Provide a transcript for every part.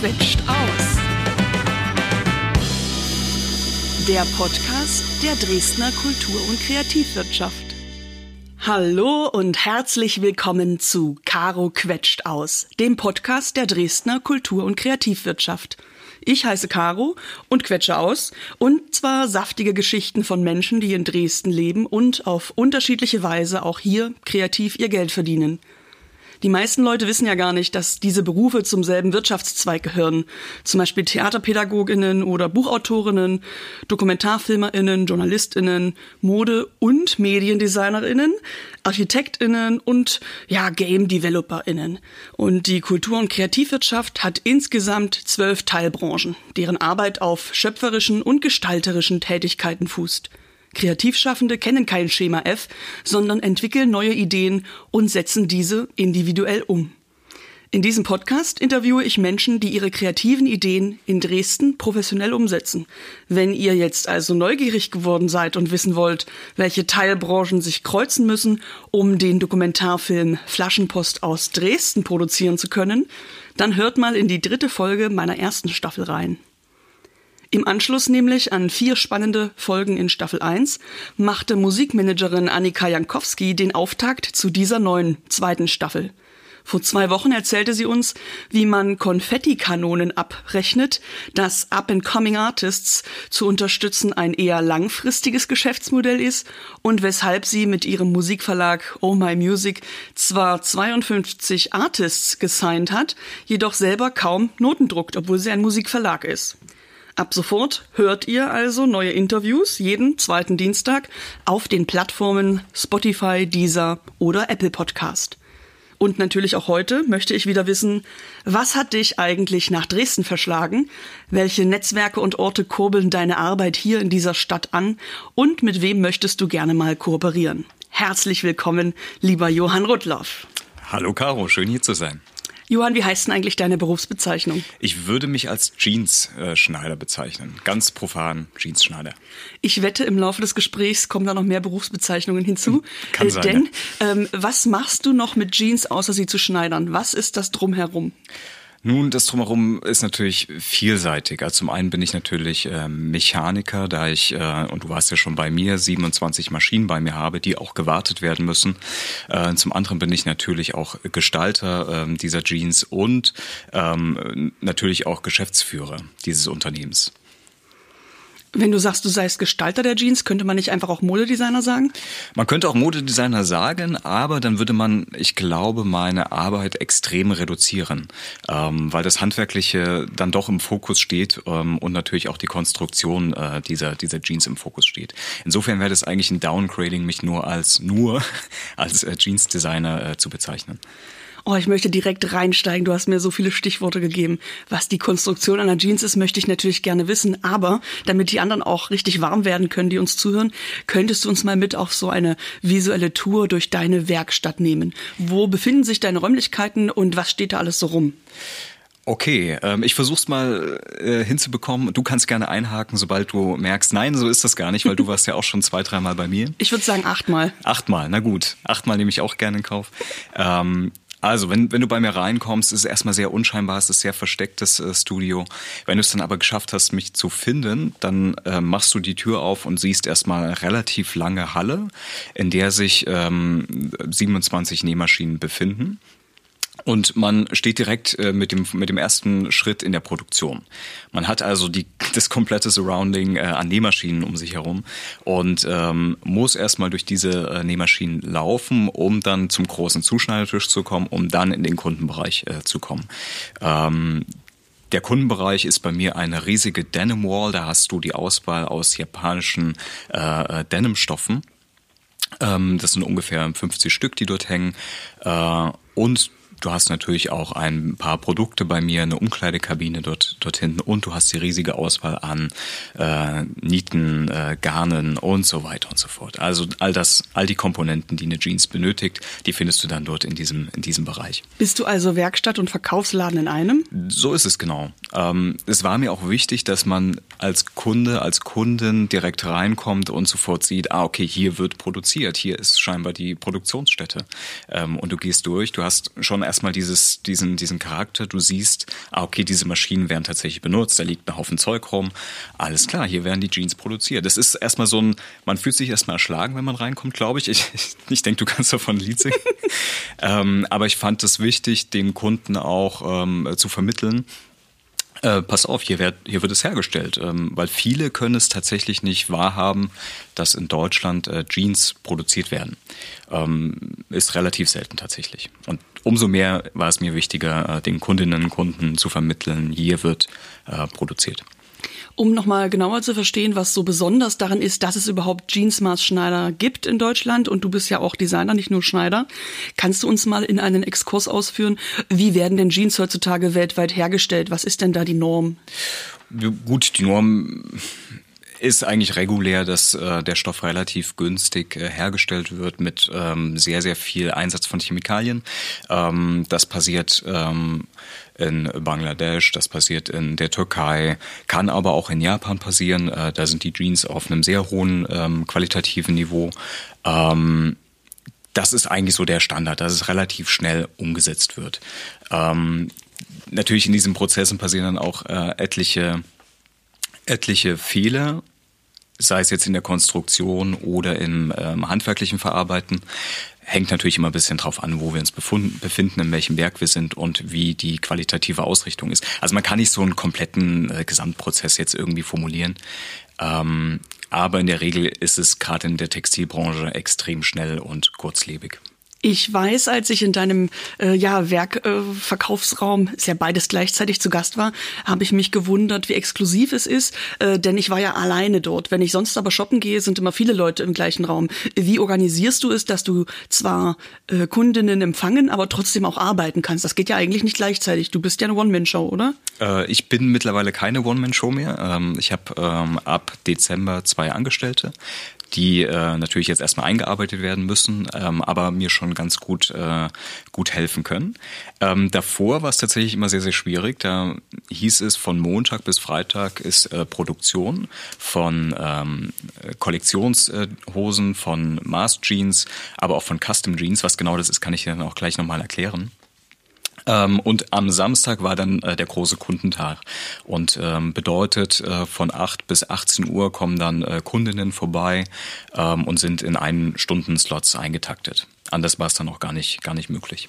quetscht aus. Der Podcast der Dresdner Kultur- und Kreativwirtschaft. Hallo und herzlich willkommen zu Caro quetscht aus, dem Podcast der Dresdner Kultur- und Kreativwirtschaft. Ich heiße Caro und quetsche aus, und zwar saftige Geschichten von Menschen, die in Dresden leben und auf unterschiedliche Weise auch hier kreativ ihr Geld verdienen. Die meisten Leute wissen ja gar nicht, dass diese Berufe zum selben Wirtschaftszweig gehören. Zum Beispiel Theaterpädagoginnen oder Buchautorinnen, Dokumentarfilmerinnen, Journalistinnen, Mode- und Mediendesignerinnen, Architektinnen und ja, Game Developerinnen. Und die Kultur- und Kreativwirtschaft hat insgesamt zwölf Teilbranchen, deren Arbeit auf schöpferischen und gestalterischen Tätigkeiten fußt. Kreativschaffende kennen kein Schema F, sondern entwickeln neue Ideen und setzen diese individuell um. In diesem Podcast interviewe ich Menschen, die ihre kreativen Ideen in Dresden professionell umsetzen. Wenn ihr jetzt also neugierig geworden seid und wissen wollt, welche Teilbranchen sich kreuzen müssen, um den Dokumentarfilm Flaschenpost aus Dresden produzieren zu können, dann hört mal in die dritte Folge meiner ersten Staffel rein. Im Anschluss nämlich an vier spannende Folgen in Staffel 1 machte Musikmanagerin Annika Jankowski den Auftakt zu dieser neuen zweiten Staffel. Vor zwei Wochen erzählte sie uns, wie man Konfettikanonen abrechnet, dass Up-and-Coming Artists zu unterstützen ein eher langfristiges Geschäftsmodell ist und weshalb sie mit ihrem Musikverlag Oh My Music zwar 52 Artists gesigned hat, jedoch selber kaum Noten druckt, obwohl sie ein Musikverlag ist. Ab sofort hört ihr also neue Interviews jeden zweiten Dienstag auf den Plattformen Spotify, Deezer oder Apple Podcast. Und natürlich auch heute möchte ich wieder wissen, was hat dich eigentlich nach Dresden verschlagen? Welche Netzwerke und Orte kurbeln deine Arbeit hier in dieser Stadt an? Und mit wem möchtest du gerne mal kooperieren? Herzlich willkommen, lieber Johann Rudloff. Hallo Caro, schön hier zu sein. Johann, wie heißt denn eigentlich deine Berufsbezeichnung? Ich würde mich als Jeans-Schneider bezeichnen. Ganz profan Jeans-Schneider. Ich wette, im Laufe des Gesprächs kommen da noch mehr Berufsbezeichnungen hinzu. Kann äh, sein, Denn ähm, was machst du noch mit Jeans, außer sie zu schneidern? Was ist das drumherum? Nun, das drumherum ist natürlich vielseitig. Also zum einen bin ich natürlich äh, Mechaniker, da ich, äh, und du warst ja schon bei mir, 27 Maschinen bei mir habe, die auch gewartet werden müssen. Äh, zum anderen bin ich natürlich auch Gestalter äh, dieser Jeans und ähm, natürlich auch Geschäftsführer dieses Unternehmens. Wenn du sagst, du seist Gestalter der Jeans, könnte man nicht einfach auch Modedesigner sagen? Man könnte auch Modedesigner sagen, aber dann würde man, ich glaube, meine Arbeit extrem reduzieren, ähm, weil das Handwerkliche dann doch im Fokus steht ähm, und natürlich auch die Konstruktion äh, dieser, dieser Jeans im Fokus steht. Insofern wäre das eigentlich ein Downgrading, mich nur als nur als äh, Jeans-Designer äh, zu bezeichnen. Oh, ich möchte direkt reinsteigen. Du hast mir so viele Stichworte gegeben. Was die Konstruktion einer Jeans ist, möchte ich natürlich gerne wissen. Aber damit die anderen auch richtig warm werden können, die uns zuhören, könntest du uns mal mit auf so eine visuelle Tour durch deine Werkstatt nehmen. Wo befinden sich deine Räumlichkeiten und was steht da alles so rum? Okay, ähm, ich versuch's mal äh, hinzubekommen. Du kannst gerne einhaken, sobald du merkst, nein, so ist das gar nicht, weil du warst ja auch schon zwei, dreimal bei mir. Ich würde sagen achtmal. Achtmal, na gut. Achtmal nehme ich auch gerne in Kauf. Ähm, also, wenn, wenn du bei mir reinkommst, ist es erstmal sehr unscheinbar, es ist sehr verstecktes äh, Studio. Wenn du es dann aber geschafft hast, mich zu finden, dann äh, machst du die Tür auf und siehst erstmal eine relativ lange Halle, in der sich ähm, 27 Nähmaschinen befinden. Und man steht direkt äh, mit, dem, mit dem ersten Schritt in der Produktion. Man hat also die, das komplette Surrounding äh, an Nähmaschinen um sich herum und ähm, muss erstmal durch diese äh, Nähmaschinen laufen, um dann zum großen Zuschneidertisch zu kommen, um dann in den Kundenbereich äh, zu kommen. Ähm, der Kundenbereich ist bei mir eine riesige Denim Wall. Da hast du die Auswahl aus japanischen äh, Denimstoffen. Ähm, das sind ungefähr 50 Stück, die dort hängen. Äh, und Du hast natürlich auch ein paar Produkte bei mir, eine Umkleidekabine dort, dort hinten und du hast die riesige Auswahl an äh, Nieten, äh, Garnen und so weiter und so fort. Also all das, all die Komponenten, die eine Jeans benötigt, die findest du dann dort in diesem, in diesem Bereich. Bist du also Werkstatt und Verkaufsladen in einem? So ist es genau. Ähm, es war mir auch wichtig, dass man als Kunde, als Kundin direkt reinkommt und sofort sieht, ah, okay, hier wird produziert, hier ist scheinbar die Produktionsstätte. Ähm, und du gehst durch, du hast schon erstmal dieses, diesen, diesen Charakter. Du siehst, ah, okay, diese Maschinen werden tatsächlich benutzt, da liegt ein Haufen Zeug rum. Alles klar, hier werden die Jeans produziert. Das ist erstmal so ein, man fühlt sich erstmal erschlagen, wenn man reinkommt, glaube ich. Ich, ich, ich denke, du kannst davon ein Lied singen. ähm, aber ich fand es wichtig, dem Kunden auch ähm, zu vermitteln, äh, pass auf, hier wird, hier wird es hergestellt, ähm, weil viele können es tatsächlich nicht wahrhaben, dass in Deutschland äh, Jeans produziert werden. Ähm, ist relativ selten tatsächlich. Und umso mehr war es mir wichtiger, äh, den Kundinnen und Kunden zu vermitteln, hier wird äh, produziert. Um nochmal genauer zu verstehen, was so besonders daran ist, dass es überhaupt Jeansmaßschneider gibt in Deutschland und du bist ja auch Designer, nicht nur Schneider, kannst du uns mal in einen Exkurs ausführen, wie werden denn Jeans heutzutage weltweit hergestellt? Was ist denn da die Norm? Gut, die Norm ist eigentlich regulär, dass äh, der Stoff relativ günstig äh, hergestellt wird mit ähm, sehr, sehr viel Einsatz von Chemikalien. Ähm, das passiert ähm, in Bangladesch, das passiert in der Türkei, kann aber auch in Japan passieren. Äh, da sind die Jeans auf einem sehr hohen ähm, qualitativen Niveau. Ähm, das ist eigentlich so der Standard, dass es relativ schnell umgesetzt wird. Ähm, natürlich in diesen Prozessen passieren dann auch äh, etliche etliche Fehler sei es jetzt in der Konstruktion oder im ähm, handwerklichen Verarbeiten. Hängt natürlich immer ein bisschen drauf an, wo wir uns befinden, in welchem Werk wir sind und wie die qualitative Ausrichtung ist. Also man kann nicht so einen kompletten äh, Gesamtprozess jetzt irgendwie formulieren. Ähm, aber in der Regel ist es gerade in der Textilbranche extrem schnell und kurzlebig. Ich weiß, als ich in deinem äh, ja, Werkverkaufsraum, äh, ist ja beides gleichzeitig zu Gast war, habe ich mich gewundert, wie exklusiv es ist, äh, denn ich war ja alleine dort. Wenn ich sonst aber shoppen gehe, sind immer viele Leute im gleichen Raum. Wie organisierst du es, dass du zwar äh, Kundinnen empfangen, aber trotzdem auch arbeiten kannst? Das geht ja eigentlich nicht gleichzeitig. Du bist ja eine One-Man-Show, oder? Äh, ich bin mittlerweile keine One-Man-Show mehr. Ähm, ich habe ähm, ab Dezember zwei Angestellte die äh, natürlich jetzt erstmal eingearbeitet werden müssen, ähm, aber mir schon ganz gut, äh, gut helfen können. Ähm, davor war es tatsächlich immer sehr, sehr schwierig. Da hieß es, von Montag bis Freitag ist äh, Produktion von ähm, Kollektionshosen, von Mass Jeans, aber auch von Custom Jeans. Was genau das ist, kann ich dann auch gleich nochmal erklären. Ähm, und am Samstag war dann äh, der große Kundentag und ähm, bedeutet, äh, von 8 bis 18 Uhr kommen dann äh, Kundinnen vorbei ähm, und sind in einen Stundenslots eingetaktet. Anders war es dann auch gar nicht, gar nicht möglich.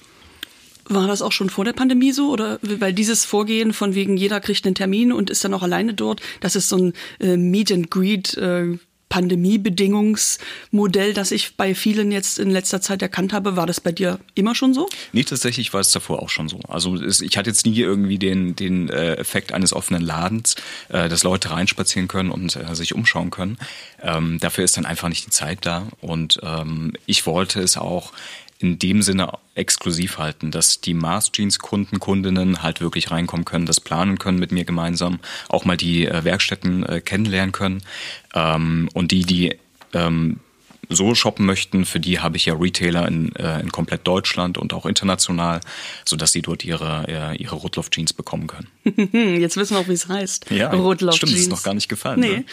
War das auch schon vor der Pandemie so? Oder weil dieses Vorgehen von wegen jeder kriegt einen Termin und ist dann auch alleine dort, das ist so ein äh, Meet and Greet äh, Pandemiebedingungsmodell, das ich bei vielen jetzt in letzter Zeit erkannt habe. War das bei dir immer schon so? Nee, tatsächlich war es davor auch schon so. Also es, ich hatte jetzt nie irgendwie den, den äh, Effekt eines offenen Ladens, äh, dass Leute reinspazieren können und äh, sich umschauen können. Ähm, dafür ist dann einfach nicht die Zeit da. Und ähm, ich wollte es auch in dem Sinne exklusiv halten, dass die Mars Jeans Kunden, Kundinnen halt wirklich reinkommen können, das planen können mit mir gemeinsam, auch mal die äh, Werkstätten äh, kennenlernen können. Ähm, und die, die ähm, so shoppen möchten, für die habe ich ja Retailer in, äh, in komplett Deutschland und auch international, sodass sie dort ihre, äh, ihre Rotloff Jeans bekommen können. Jetzt wissen wir auch, wie es heißt. Ja, Rotloff stimmt, ist noch gar nicht gefallen. Nee. Ne?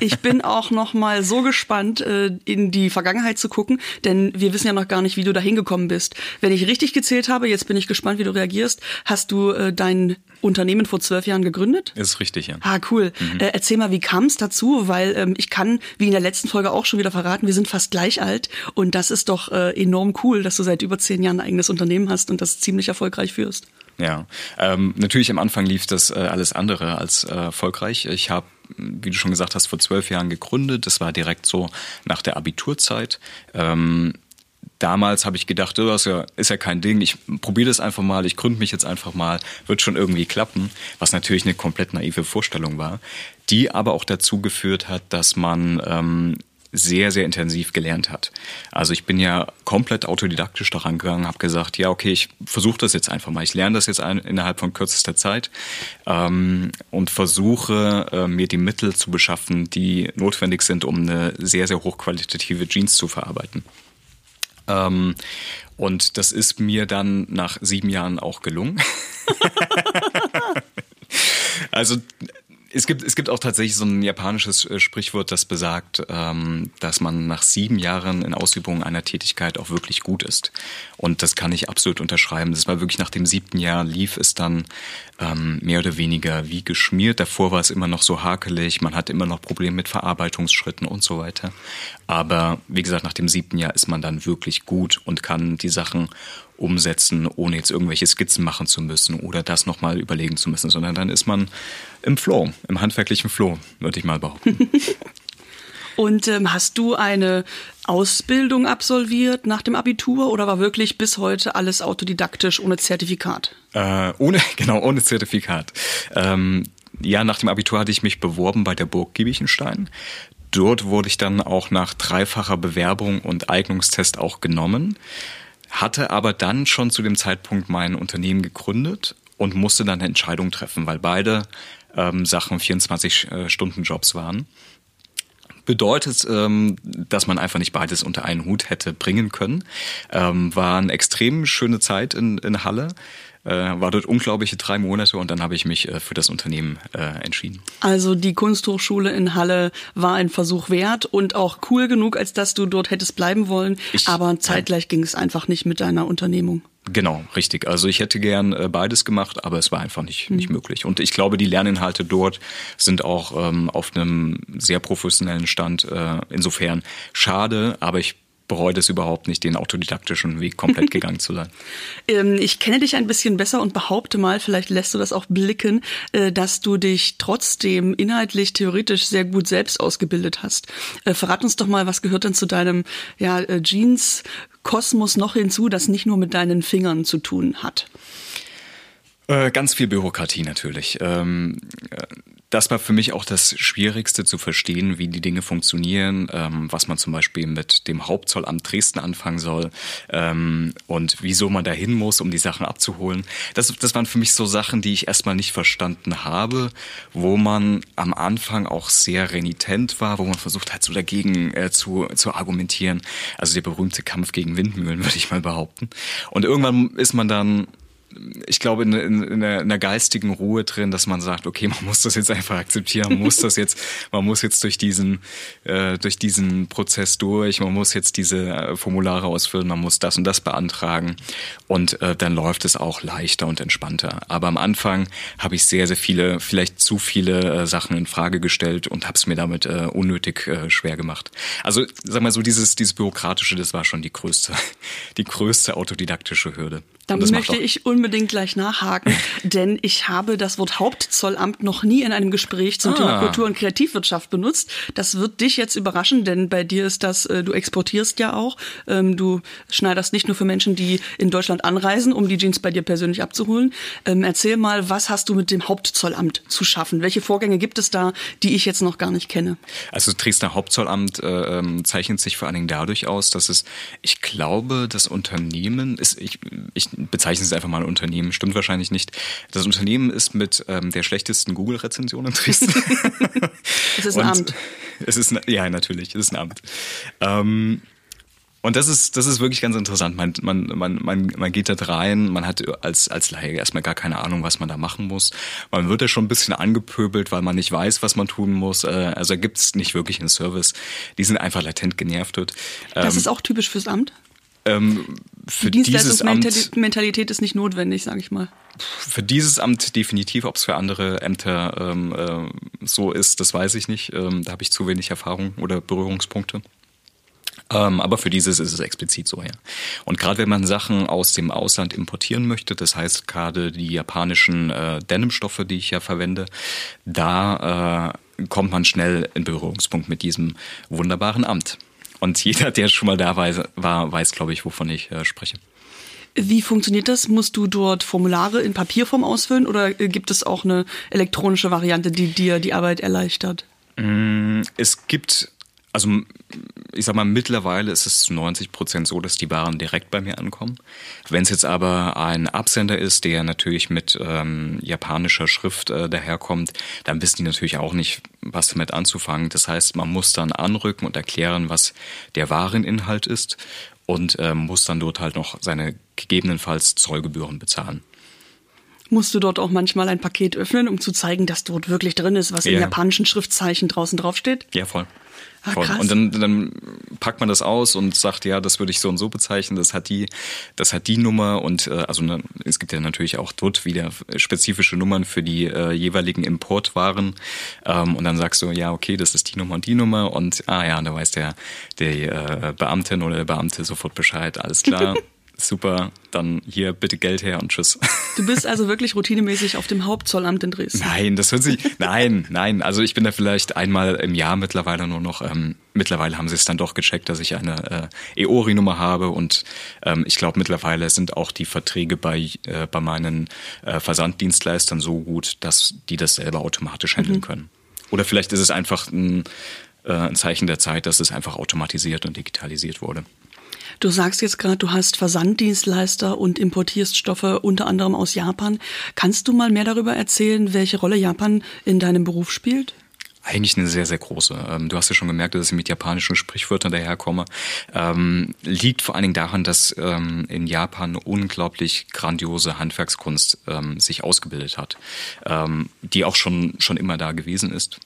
Ich bin auch noch mal so gespannt, äh, in die Vergangenheit zu gucken, denn wir wissen ja noch gar nicht, wie du da hingekommen bist. Wenn ich richtig gezählt habe, jetzt bin ich gespannt, wie du reagierst, hast du äh, dein Unternehmen vor zwölf Jahren gegründet? Ist richtig, ja. Ah, cool. Mhm. Äh, erzähl mal, wie kam es dazu? Weil ähm, ich kann, wie in der letzten Folge auch schon wieder verraten, wir sind fast gleich alt und das ist doch äh, enorm cool, dass du seit über zehn Jahren ein eigenes Unternehmen hast und das ziemlich erfolgreich führst. Ja, ähm, natürlich am Anfang lief das äh, alles andere als äh, erfolgreich. Ich habe wie du schon gesagt hast, vor zwölf Jahren gegründet. Das war direkt so nach der Abiturzeit. Ähm, damals habe ich gedacht, oh, das ist ja, ist ja kein Ding, ich probiere das einfach mal, ich gründe mich jetzt einfach mal, wird schon irgendwie klappen, was natürlich eine komplett naive Vorstellung war, die aber auch dazu geführt hat, dass man ähm, sehr, sehr intensiv gelernt hat. Also ich bin ja komplett autodidaktisch daran gegangen, habe gesagt, ja, okay, ich versuche das jetzt einfach mal. Ich lerne das jetzt ein, innerhalb von kürzester Zeit ähm, und versuche äh, mir die Mittel zu beschaffen, die notwendig sind, um eine sehr, sehr hochqualitative Jeans zu verarbeiten. Ähm, und das ist mir dann nach sieben Jahren auch gelungen. also es gibt, es gibt auch tatsächlich so ein japanisches äh, Sprichwort, das besagt, ähm, dass man nach sieben Jahren in Ausübung einer Tätigkeit auch wirklich gut ist. Und das kann ich absolut unterschreiben. Das war wirklich nach dem siebten Jahr lief es dann ähm, mehr oder weniger wie geschmiert. Davor war es immer noch so hakelig, man hatte immer noch Probleme mit Verarbeitungsschritten und so weiter. Aber wie gesagt, nach dem siebten Jahr ist man dann wirklich gut und kann die Sachen umsetzen, ohne jetzt irgendwelche Skizzen machen zu müssen oder das nochmal überlegen zu müssen, sondern dann ist man im Flow, im handwerklichen Flow, würde ich mal behaupten. Und ähm, hast du eine Ausbildung absolviert nach dem Abitur oder war wirklich bis heute alles autodidaktisch ohne Zertifikat? Äh, ohne, genau, ohne Zertifikat. Ähm, ja, nach dem Abitur hatte ich mich beworben bei der Burg Giebichenstein. Dort wurde ich dann auch nach dreifacher Bewerbung und Eignungstest auch genommen hatte aber dann schon zu dem Zeitpunkt mein Unternehmen gegründet und musste dann eine Entscheidung treffen, weil beide ähm, Sachen 24-Stunden-Jobs äh, waren. Bedeutet, ähm, dass man einfach nicht beides unter einen Hut hätte bringen können. Ähm, war eine extrem schöne Zeit in, in Halle war dort unglaubliche drei Monate und dann habe ich mich äh, für das Unternehmen äh, entschieden. Also die Kunsthochschule in Halle war ein Versuch wert und auch cool genug, als dass du dort hättest bleiben wollen, ich, aber zeitgleich ging es einfach nicht mit deiner Unternehmung. Genau, richtig. Also ich hätte gern äh, beides gemacht, aber es war einfach nicht, mhm. nicht möglich. Und ich glaube, die Lerninhalte dort sind auch ähm, auf einem sehr professionellen Stand. Äh, insofern schade, aber ich bereut es überhaupt nicht, den autodidaktischen Weg komplett gegangen zu sein. Ähm, ich kenne dich ein bisschen besser und behaupte mal, vielleicht lässt du das auch blicken, äh, dass du dich trotzdem inhaltlich, theoretisch sehr gut selbst ausgebildet hast. Äh, verrat uns doch mal, was gehört denn zu deinem ja, äh, Jeans-Kosmos noch hinzu, das nicht nur mit deinen Fingern zu tun hat? Ganz viel Bürokratie natürlich. Das war für mich auch das Schwierigste zu verstehen, wie die Dinge funktionieren, ähm, was man zum Beispiel mit dem Hauptzollamt Dresden anfangen soll ähm, und wieso man dahin muss, um die Sachen abzuholen. Das, das waren für mich so Sachen, die ich erstmal nicht verstanden habe, wo man am Anfang auch sehr renitent war, wo man versucht hat, so dagegen äh, zu, zu argumentieren. Also der berühmte Kampf gegen Windmühlen, würde ich mal behaupten. Und irgendwann ist man dann ich glaube, in, in, in, einer, in einer geistigen Ruhe drin, dass man sagt, okay, man muss das jetzt einfach akzeptieren, man muss das jetzt, man muss jetzt durch diesen, äh, durch diesen Prozess durch, man muss jetzt diese äh, Formulare ausfüllen, man muss das und das beantragen und äh, dann läuft es auch leichter und entspannter. Aber am Anfang habe ich sehr, sehr viele, vielleicht zu viele äh, Sachen in Frage gestellt und habe es mir damit äh, unnötig äh, schwer gemacht. Also sag mal so, dieses, dieses bürokratische, das war schon die größte, die größte autodidaktische Hürde. Da möchte ich unbedingt gleich nachhaken, denn ich habe das Wort Hauptzollamt noch nie in einem Gespräch zum ah. Thema Kultur- und Kreativwirtschaft benutzt. Das wird dich jetzt überraschen, denn bei dir ist das, äh, du exportierst ja auch. Ähm, du schneiderst nicht nur für Menschen, die in Deutschland anreisen, um die Jeans bei dir persönlich abzuholen. Ähm, erzähl mal, was hast du mit dem Hauptzollamt zu schaffen? Welche Vorgänge gibt es da, die ich jetzt noch gar nicht kenne? Also das Dresdner Hauptzollamt äh, ähm, zeichnet sich vor allen Dingen dadurch aus, dass es, ich glaube, das Unternehmen ist, ich, ich bezeichne es einfach mal ein Unternehmen, stimmt wahrscheinlich nicht. Das Unternehmen ist mit ähm, der schlechtesten Google-Rezension in Dresden. es ist ein Amt. Es ist, ja, natürlich, es ist ein Amt. Ähm, und das ist, das ist wirklich ganz interessant. Man, man, man, man, man geht da rein, man hat als, als Laie erstmal gar keine Ahnung, was man da machen muss. Man wird ja schon ein bisschen angepöbelt, weil man nicht weiß, was man tun muss. Äh, also gibt es nicht wirklich einen Service. Die sind einfach latent genervt. Das ähm, ist auch typisch fürs Amt? Ähm, für Die dieses Amt, Mentalität ist nicht notwendig, sage ich mal. Für dieses Amt definitiv, ob es für andere Ämter ähm, äh, so ist, das weiß ich nicht. Ähm, da habe ich zu wenig Erfahrung oder Berührungspunkte. Ähm, aber für dieses ist es explizit so, ja. Und gerade wenn man Sachen aus dem Ausland importieren möchte, das heißt gerade die japanischen äh, Denimstoffe, die ich ja verwende, da äh, kommt man schnell in Berührungspunkt mit diesem wunderbaren Amt. Und jeder, der schon mal da war, weiß, glaube ich, wovon ich äh, spreche. Wie funktioniert das? Musst du dort Formulare in Papierform ausfüllen oder äh, gibt es auch eine elektronische Variante, die dir die Arbeit erleichtert? Mm, es gibt also ich sag mal, mittlerweile ist es zu 90 Prozent so, dass die Waren direkt bei mir ankommen. Wenn es jetzt aber ein Absender ist, der natürlich mit ähm, japanischer Schrift äh, daherkommt, dann wissen die natürlich auch nicht, was damit anzufangen. Das heißt, man muss dann anrücken und erklären, was der Wareninhalt ist und ähm, muss dann dort halt noch seine gegebenenfalls Zollgebühren bezahlen. Musst du dort auch manchmal ein Paket öffnen, um zu zeigen, dass dort wirklich drin ist, was ja. in japanischen Schriftzeichen draußen draufsteht? Ja, voll. Ah, voll. Und dann, dann packt man das aus und sagt, ja, das würde ich so und so bezeichnen, das hat die, das hat die Nummer und äh, also ne, es gibt ja natürlich auch dort wieder spezifische Nummern für die äh, jeweiligen Importwaren. Ähm, und dann sagst du, ja, okay, das ist die Nummer und die Nummer und ah ja, da weiß der, der äh, Beamtin oder der Beamte sofort Bescheid, alles klar. super, dann hier bitte Geld her und tschüss. Du bist also wirklich routinemäßig auf dem Hauptzollamt in Dresden? Nein, das hört sich, nein, nein, also ich bin da vielleicht einmal im Jahr mittlerweile nur noch, ähm, mittlerweile haben sie es dann doch gecheckt, dass ich eine äh, EORI-Nummer habe und ähm, ich glaube mittlerweile sind auch die Verträge bei, äh, bei meinen äh, Versanddienstleistern so gut, dass die das selber automatisch handeln mhm. können. Oder vielleicht ist es einfach ein, äh, ein Zeichen der Zeit, dass es einfach automatisiert und digitalisiert wurde. Du sagst jetzt gerade, du hast Versanddienstleister und importierst Stoffe unter anderem aus Japan. Kannst du mal mehr darüber erzählen, welche Rolle Japan in deinem Beruf spielt? Eigentlich eine sehr, sehr große. Ähm, du hast ja schon gemerkt, dass ich mit japanischen Sprichwörtern daherkomme. Ähm, liegt vor allen Dingen daran, dass ähm, in Japan unglaublich grandiose Handwerkskunst ähm, sich ausgebildet hat, ähm, die auch schon, schon immer da gewesen ist.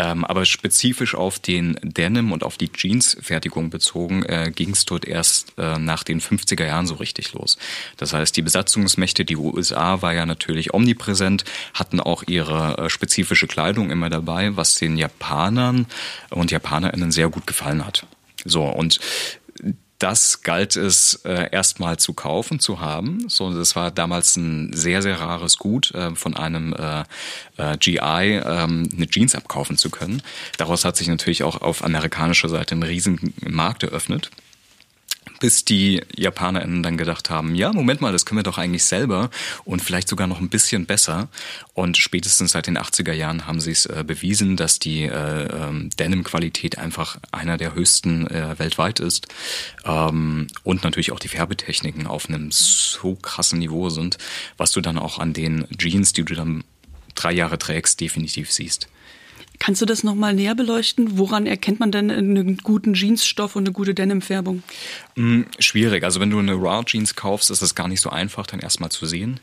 Ähm, aber spezifisch auf den Denim und auf die Jeans-Fertigung bezogen äh, ging es dort erst äh, nach den 50er Jahren so richtig los. Das heißt, die Besatzungsmächte, die USA war ja natürlich omnipräsent, hatten auch ihre äh, spezifische Kleidung immer dabei, was den Japanern und Japanerinnen sehr gut gefallen hat. So, und das galt es äh, erstmal zu kaufen, zu haben. So, das war damals ein sehr, sehr rares Gut, äh, von einem äh, äh, GI ähm, eine Jeans abkaufen zu können. Daraus hat sich natürlich auch auf amerikanischer Seite ein riesen Markt eröffnet bis die JapanerInnen dann gedacht haben, ja, Moment mal, das können wir doch eigentlich selber und vielleicht sogar noch ein bisschen besser. Und spätestens seit den 80er Jahren haben sie es äh, bewiesen, dass die äh, ähm, Denim-Qualität einfach einer der höchsten äh, weltweit ist. Ähm, und natürlich auch die Färbetechniken auf einem so krassen Niveau sind, was du dann auch an den Jeans, die du dann drei Jahre trägst, definitiv siehst. Kannst du das nochmal näher beleuchten? Woran erkennt man denn einen guten Jeansstoff und eine gute Denim-Färbung? Mm, schwierig. Also wenn du eine Raw Jeans kaufst, ist das gar nicht so einfach, dann erstmal zu sehen.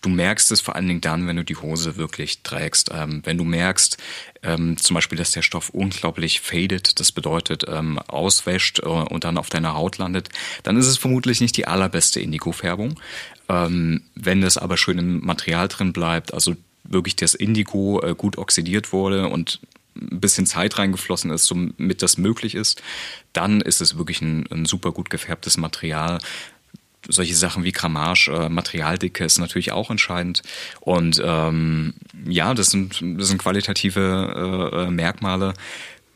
Du merkst es vor allen Dingen dann, wenn du die Hose wirklich trägst. Ähm, wenn du merkst, ähm, zum Beispiel, dass der Stoff unglaublich faded, das bedeutet ähm, auswäscht äh, und dann auf deiner Haut landet, dann ist es vermutlich nicht die allerbeste Indigo-Färbung. Ähm, wenn es aber schön im Material drin bleibt, also wirklich das Indigo äh, gut oxidiert wurde und ein bisschen Zeit reingeflossen ist, somit das möglich ist, dann ist es wirklich ein, ein super gut gefärbtes Material. Solche Sachen wie Grammage, äh, Materialdicke ist natürlich auch entscheidend. Und ähm, ja, das sind, das sind qualitative äh, äh Merkmale,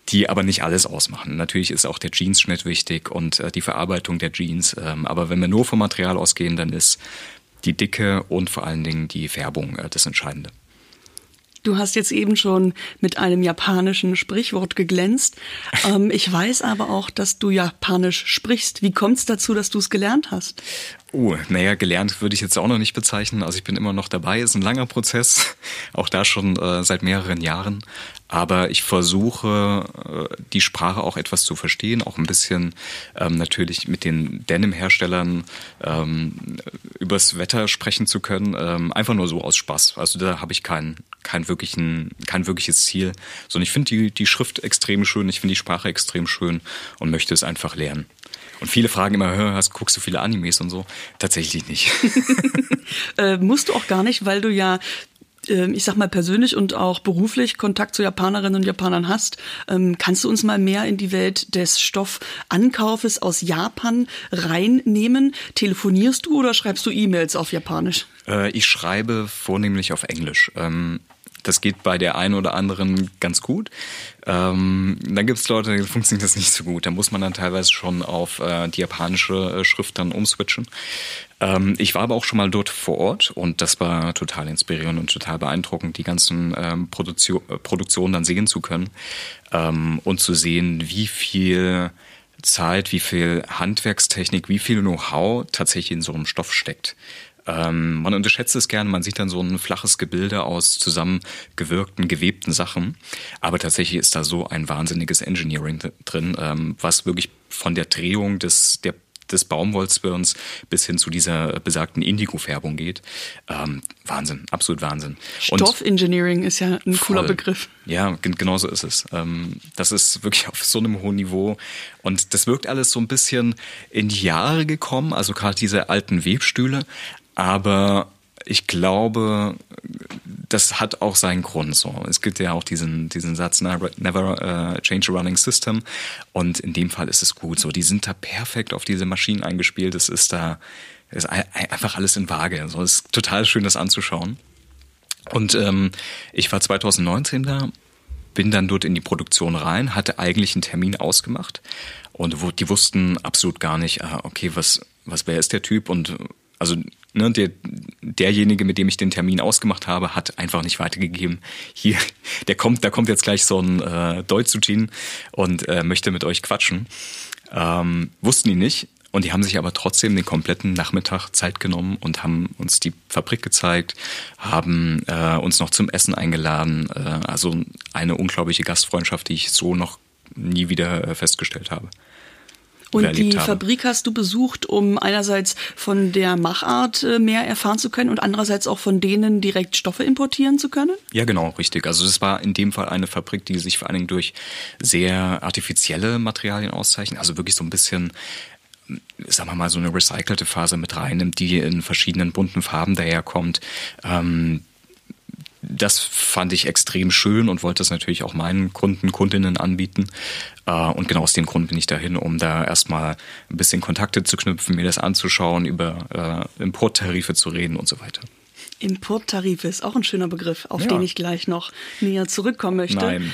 die aber nicht alles ausmachen. Natürlich ist auch der Jeansschnitt wichtig und äh, die Verarbeitung der Jeans. Ähm, aber wenn wir nur vom Material ausgehen, dann ist die Dicke und vor allen Dingen die Färbung äh, das Entscheidende. Du hast jetzt eben schon mit einem japanischen Sprichwort geglänzt. Ähm, ich weiß aber auch, dass du Japanisch sprichst. Wie kommt es dazu, dass du es gelernt hast? Oh, naja, gelernt würde ich jetzt auch noch nicht bezeichnen. Also ich bin immer noch dabei. Ist ein langer Prozess, auch da schon äh, seit mehreren Jahren. Aber ich versuche, äh, die Sprache auch etwas zu verstehen, auch ein bisschen ähm, natürlich mit den Denim-Herstellern ähm, übers Wetter sprechen zu können. Ähm, einfach nur so aus Spaß. Also da habe ich kein, kein, wirklichen, kein wirkliches Ziel. Sondern ich finde die, die Schrift extrem schön, ich finde die Sprache extrem schön und möchte es einfach lernen. Und viele fragen immer, hast, guckst du viele Animes und so? Tatsächlich nicht. äh, musst du auch gar nicht, weil du ja ähm, ich sag mal persönlich und auch beruflich Kontakt zu Japanerinnen und Japanern hast, ähm, kannst du uns mal mehr in die Welt des Stoffankaufes aus Japan reinnehmen? Telefonierst du oder schreibst du E-Mails auf Japanisch? Äh, ich schreibe vornehmlich auf Englisch. Das geht bei der einen oder anderen ganz gut. Ähm, dann gibt es Leute, da funktioniert das nicht so gut. Da muss man dann teilweise schon auf äh, die japanische äh, Schrift dann umswitchen. Ähm, ich war aber auch schon mal dort vor Ort und das war total inspirierend und total beeindruckend, die ganzen ähm, Produktio äh, Produktionen dann sehen zu können ähm, und zu sehen, wie viel Zeit, wie viel Handwerkstechnik, wie viel Know-how tatsächlich in so einem Stoff steckt. Ähm, man unterschätzt es gerne, man sieht dann so ein flaches Gebilde aus zusammengewirkten, gewebten Sachen. Aber tatsächlich ist da so ein wahnsinniges Engineering drin, ähm, was wirklich von der Drehung des, der des Baumwollzwirns bis hin zu dieser besagten Indigo-Färbung geht. Ähm, Wahnsinn, absolut Wahnsinn. Stoffingenieering ist ja ein voll, cooler Begriff. Ja, genau so ist es. Ähm, das ist wirklich auf so einem hohen Niveau. Und das wirkt alles so ein bisschen in die Jahre gekommen, also gerade diese alten Webstühle. Aber ich glaube, das hat auch seinen Grund so. Es gibt ja auch diesen, diesen Satz, never, never uh, change a running system. Und in dem Fall ist es gut so. Die sind da perfekt auf diese Maschinen eingespielt. Es ist da, ist einfach alles in Waage. So, es ist total schön, das anzuschauen. Und ähm, ich war 2019 da, bin dann dort in die Produktion rein, hatte eigentlich einen Termin ausgemacht und die wussten absolut gar nicht, ah, okay, was, was wer ist der Typ und also ne, der, derjenige, mit dem ich den Termin ausgemacht habe, hat einfach nicht weitergegeben. Hier, der kommt, da kommt jetzt gleich so ein äh, Deutschugin und äh, möchte mit euch quatschen. Ähm, wussten die nicht. Und die haben sich aber trotzdem den kompletten Nachmittag Zeit genommen und haben uns die Fabrik gezeigt, haben äh, uns noch zum Essen eingeladen. Äh, also eine unglaubliche Gastfreundschaft, die ich so noch nie wieder äh, festgestellt habe. Und die habe. Fabrik hast du besucht, um einerseits von der Machart äh, mehr erfahren zu können und andererseits auch von denen direkt Stoffe importieren zu können? Ja, genau, richtig. Also es war in dem Fall eine Fabrik, die sich vor allen Dingen durch sehr artifizielle Materialien auszeichnet. Also wirklich so ein bisschen sagen wir mal, so eine recycelte Phase mit reinnimmt, die in verschiedenen bunten Farben daherkommt. Ähm, das fand ich extrem schön und wollte es natürlich auch meinen Kunden, Kundinnen anbieten. Äh, und genau aus dem Grund bin ich dahin, um da erstmal ein bisschen Kontakte zu knüpfen, mir das anzuschauen, über äh, Importtarife zu reden und so weiter. Importtarife ist auch ein schöner Begriff, auf ja. den ich gleich noch näher zurückkommen möchte. Nein.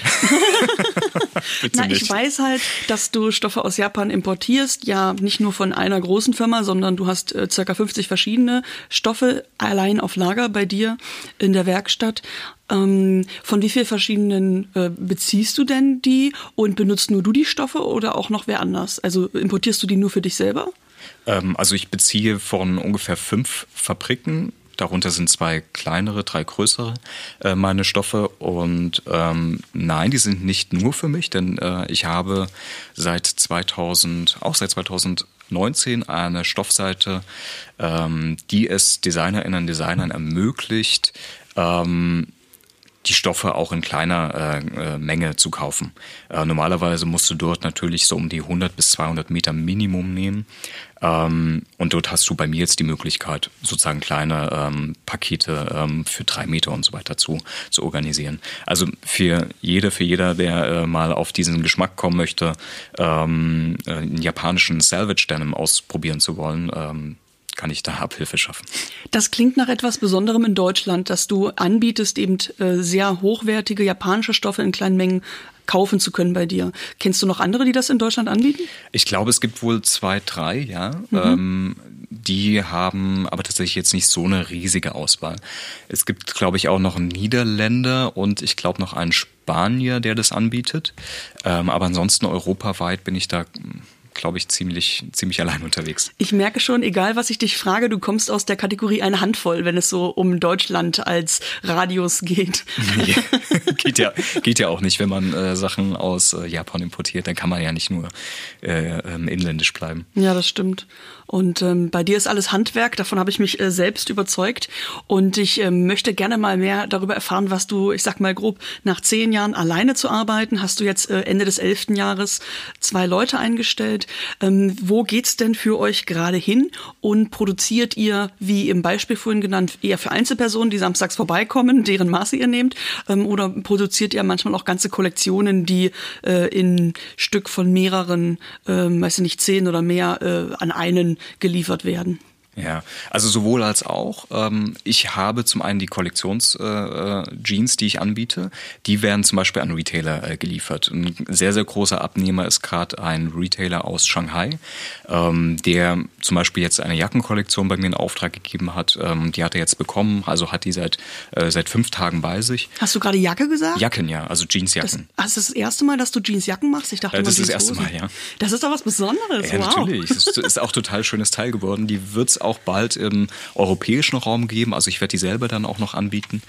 Na, ich weiß halt, dass du Stoffe aus Japan importierst, ja nicht nur von einer großen Firma, sondern du hast äh, circa 50 verschiedene Stoffe allein auf Lager bei dir in der Werkstatt. Ähm, von wie vielen verschiedenen äh, beziehst du denn die und benutzt nur du die Stoffe oder auch noch wer anders? Also importierst du die nur für dich selber? Ähm, also ich beziehe von ungefähr fünf Fabriken Darunter sind zwei kleinere, drei größere äh, meine Stoffe. Und ähm, nein, die sind nicht nur für mich, denn äh, ich habe seit 2000, auch seit 2019 eine Stoffseite, ähm, die es Designerinnen und Designern ermöglicht, ähm, die Stoffe auch in kleiner äh, äh, Menge zu kaufen. Äh, normalerweise musst du dort natürlich so um die 100 bis 200 Meter Minimum nehmen. Ähm, und dort hast du bei mir jetzt die Möglichkeit, sozusagen kleine ähm, Pakete ähm, für drei Meter und so weiter zu, zu organisieren. Also für jeder, für jeder, der äh, mal auf diesen Geschmack kommen möchte, ähm, äh, einen japanischen Salvage Denim ausprobieren zu wollen, kann ich da Abhilfe schaffen. Das klingt nach etwas Besonderem in Deutschland, dass du anbietest, eben äh, sehr hochwertige japanische Stoffe in kleinen Mengen kaufen zu können bei dir. Kennst du noch andere, die das in Deutschland anbieten? Ich glaube, es gibt wohl zwei, drei, ja. Mhm. Ähm, die haben aber tatsächlich jetzt nicht so eine riesige Auswahl. Es gibt, glaube ich, auch noch einen Niederländer und ich glaube noch einen Spanier, der das anbietet. Ähm, aber ansonsten europaweit bin ich da glaube ich, ziemlich, ziemlich allein unterwegs. Ich merke schon, egal was ich dich frage, du kommst aus der Kategorie eine Handvoll, wenn es so um Deutschland als Radius geht. Nee, geht, ja, geht ja auch nicht, wenn man äh, Sachen aus äh, Japan importiert, dann kann man ja nicht nur äh, ähm, inländisch bleiben. Ja, das stimmt. Und ähm, bei dir ist alles Handwerk, davon habe ich mich äh, selbst überzeugt. Und ich äh, möchte gerne mal mehr darüber erfahren, was du, ich sag mal grob, nach zehn Jahren alleine zu arbeiten, hast du jetzt äh, Ende des elften Jahres zwei Leute eingestellt. Ähm, wo geht's denn für euch gerade hin? Und produziert ihr, wie im Beispiel vorhin genannt, eher für Einzelpersonen, die samstags vorbeikommen, deren Maße ihr nehmt? Ähm, oder produziert ihr manchmal auch ganze Kollektionen, die äh, in Stück von mehreren, äh, weiß ich nicht, zehn oder mehr äh, an einen geliefert werden. Ja, also sowohl als auch. Ähm, ich habe zum einen die Kollektions-Jeans, äh, die ich anbiete. Die werden zum Beispiel an Retailer äh, geliefert. Ein sehr, sehr großer Abnehmer ist gerade ein Retailer aus Shanghai, ähm, der zum Beispiel jetzt eine Jackenkollektion bei mir in Auftrag gegeben hat. Ähm, die hat er jetzt bekommen, also hat die seit, äh, seit fünf Tagen bei sich. Hast du gerade Jacke gesagt? Jacken, ja, also Jeansjacken. Das, das ist das erste Mal, dass du Jeansjacken machst? Ich dachte, äh, das ist das erste Mal, ja. Das ist doch was Besonderes. Ja, wow. natürlich. Ist, ist auch total schönes Teil geworden. Die wird's auch bald im europäischen Raum geben. Also ich werde die selber dann auch noch anbieten.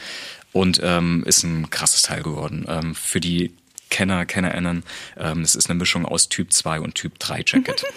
Und ähm, ist ein krasses Teil geworden. Ähm, für die Kenner, KennerInnen, ähm, es ist eine Mischung aus Typ 2 und Typ 3 Jacket.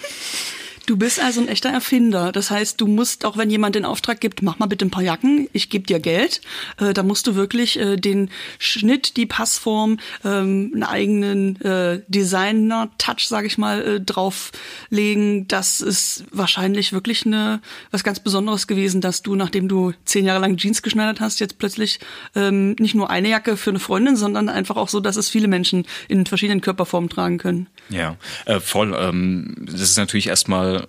Du bist also ein echter Erfinder. Das heißt, du musst, auch wenn jemand den Auftrag gibt, mach mal bitte ein paar Jacken, ich gebe dir Geld, äh, da musst du wirklich äh, den Schnitt, die Passform, ähm, einen eigenen äh, Designer-Touch, sage ich mal, äh, drauflegen. Das ist wahrscheinlich wirklich eine was ganz Besonderes gewesen, dass du, nachdem du zehn Jahre lang Jeans geschneidert hast, jetzt plötzlich ähm, nicht nur eine Jacke für eine Freundin, sondern einfach auch so, dass es viele Menschen in verschiedenen Körperformen tragen können. Ja, äh, voll. Ähm, das ist natürlich erstmal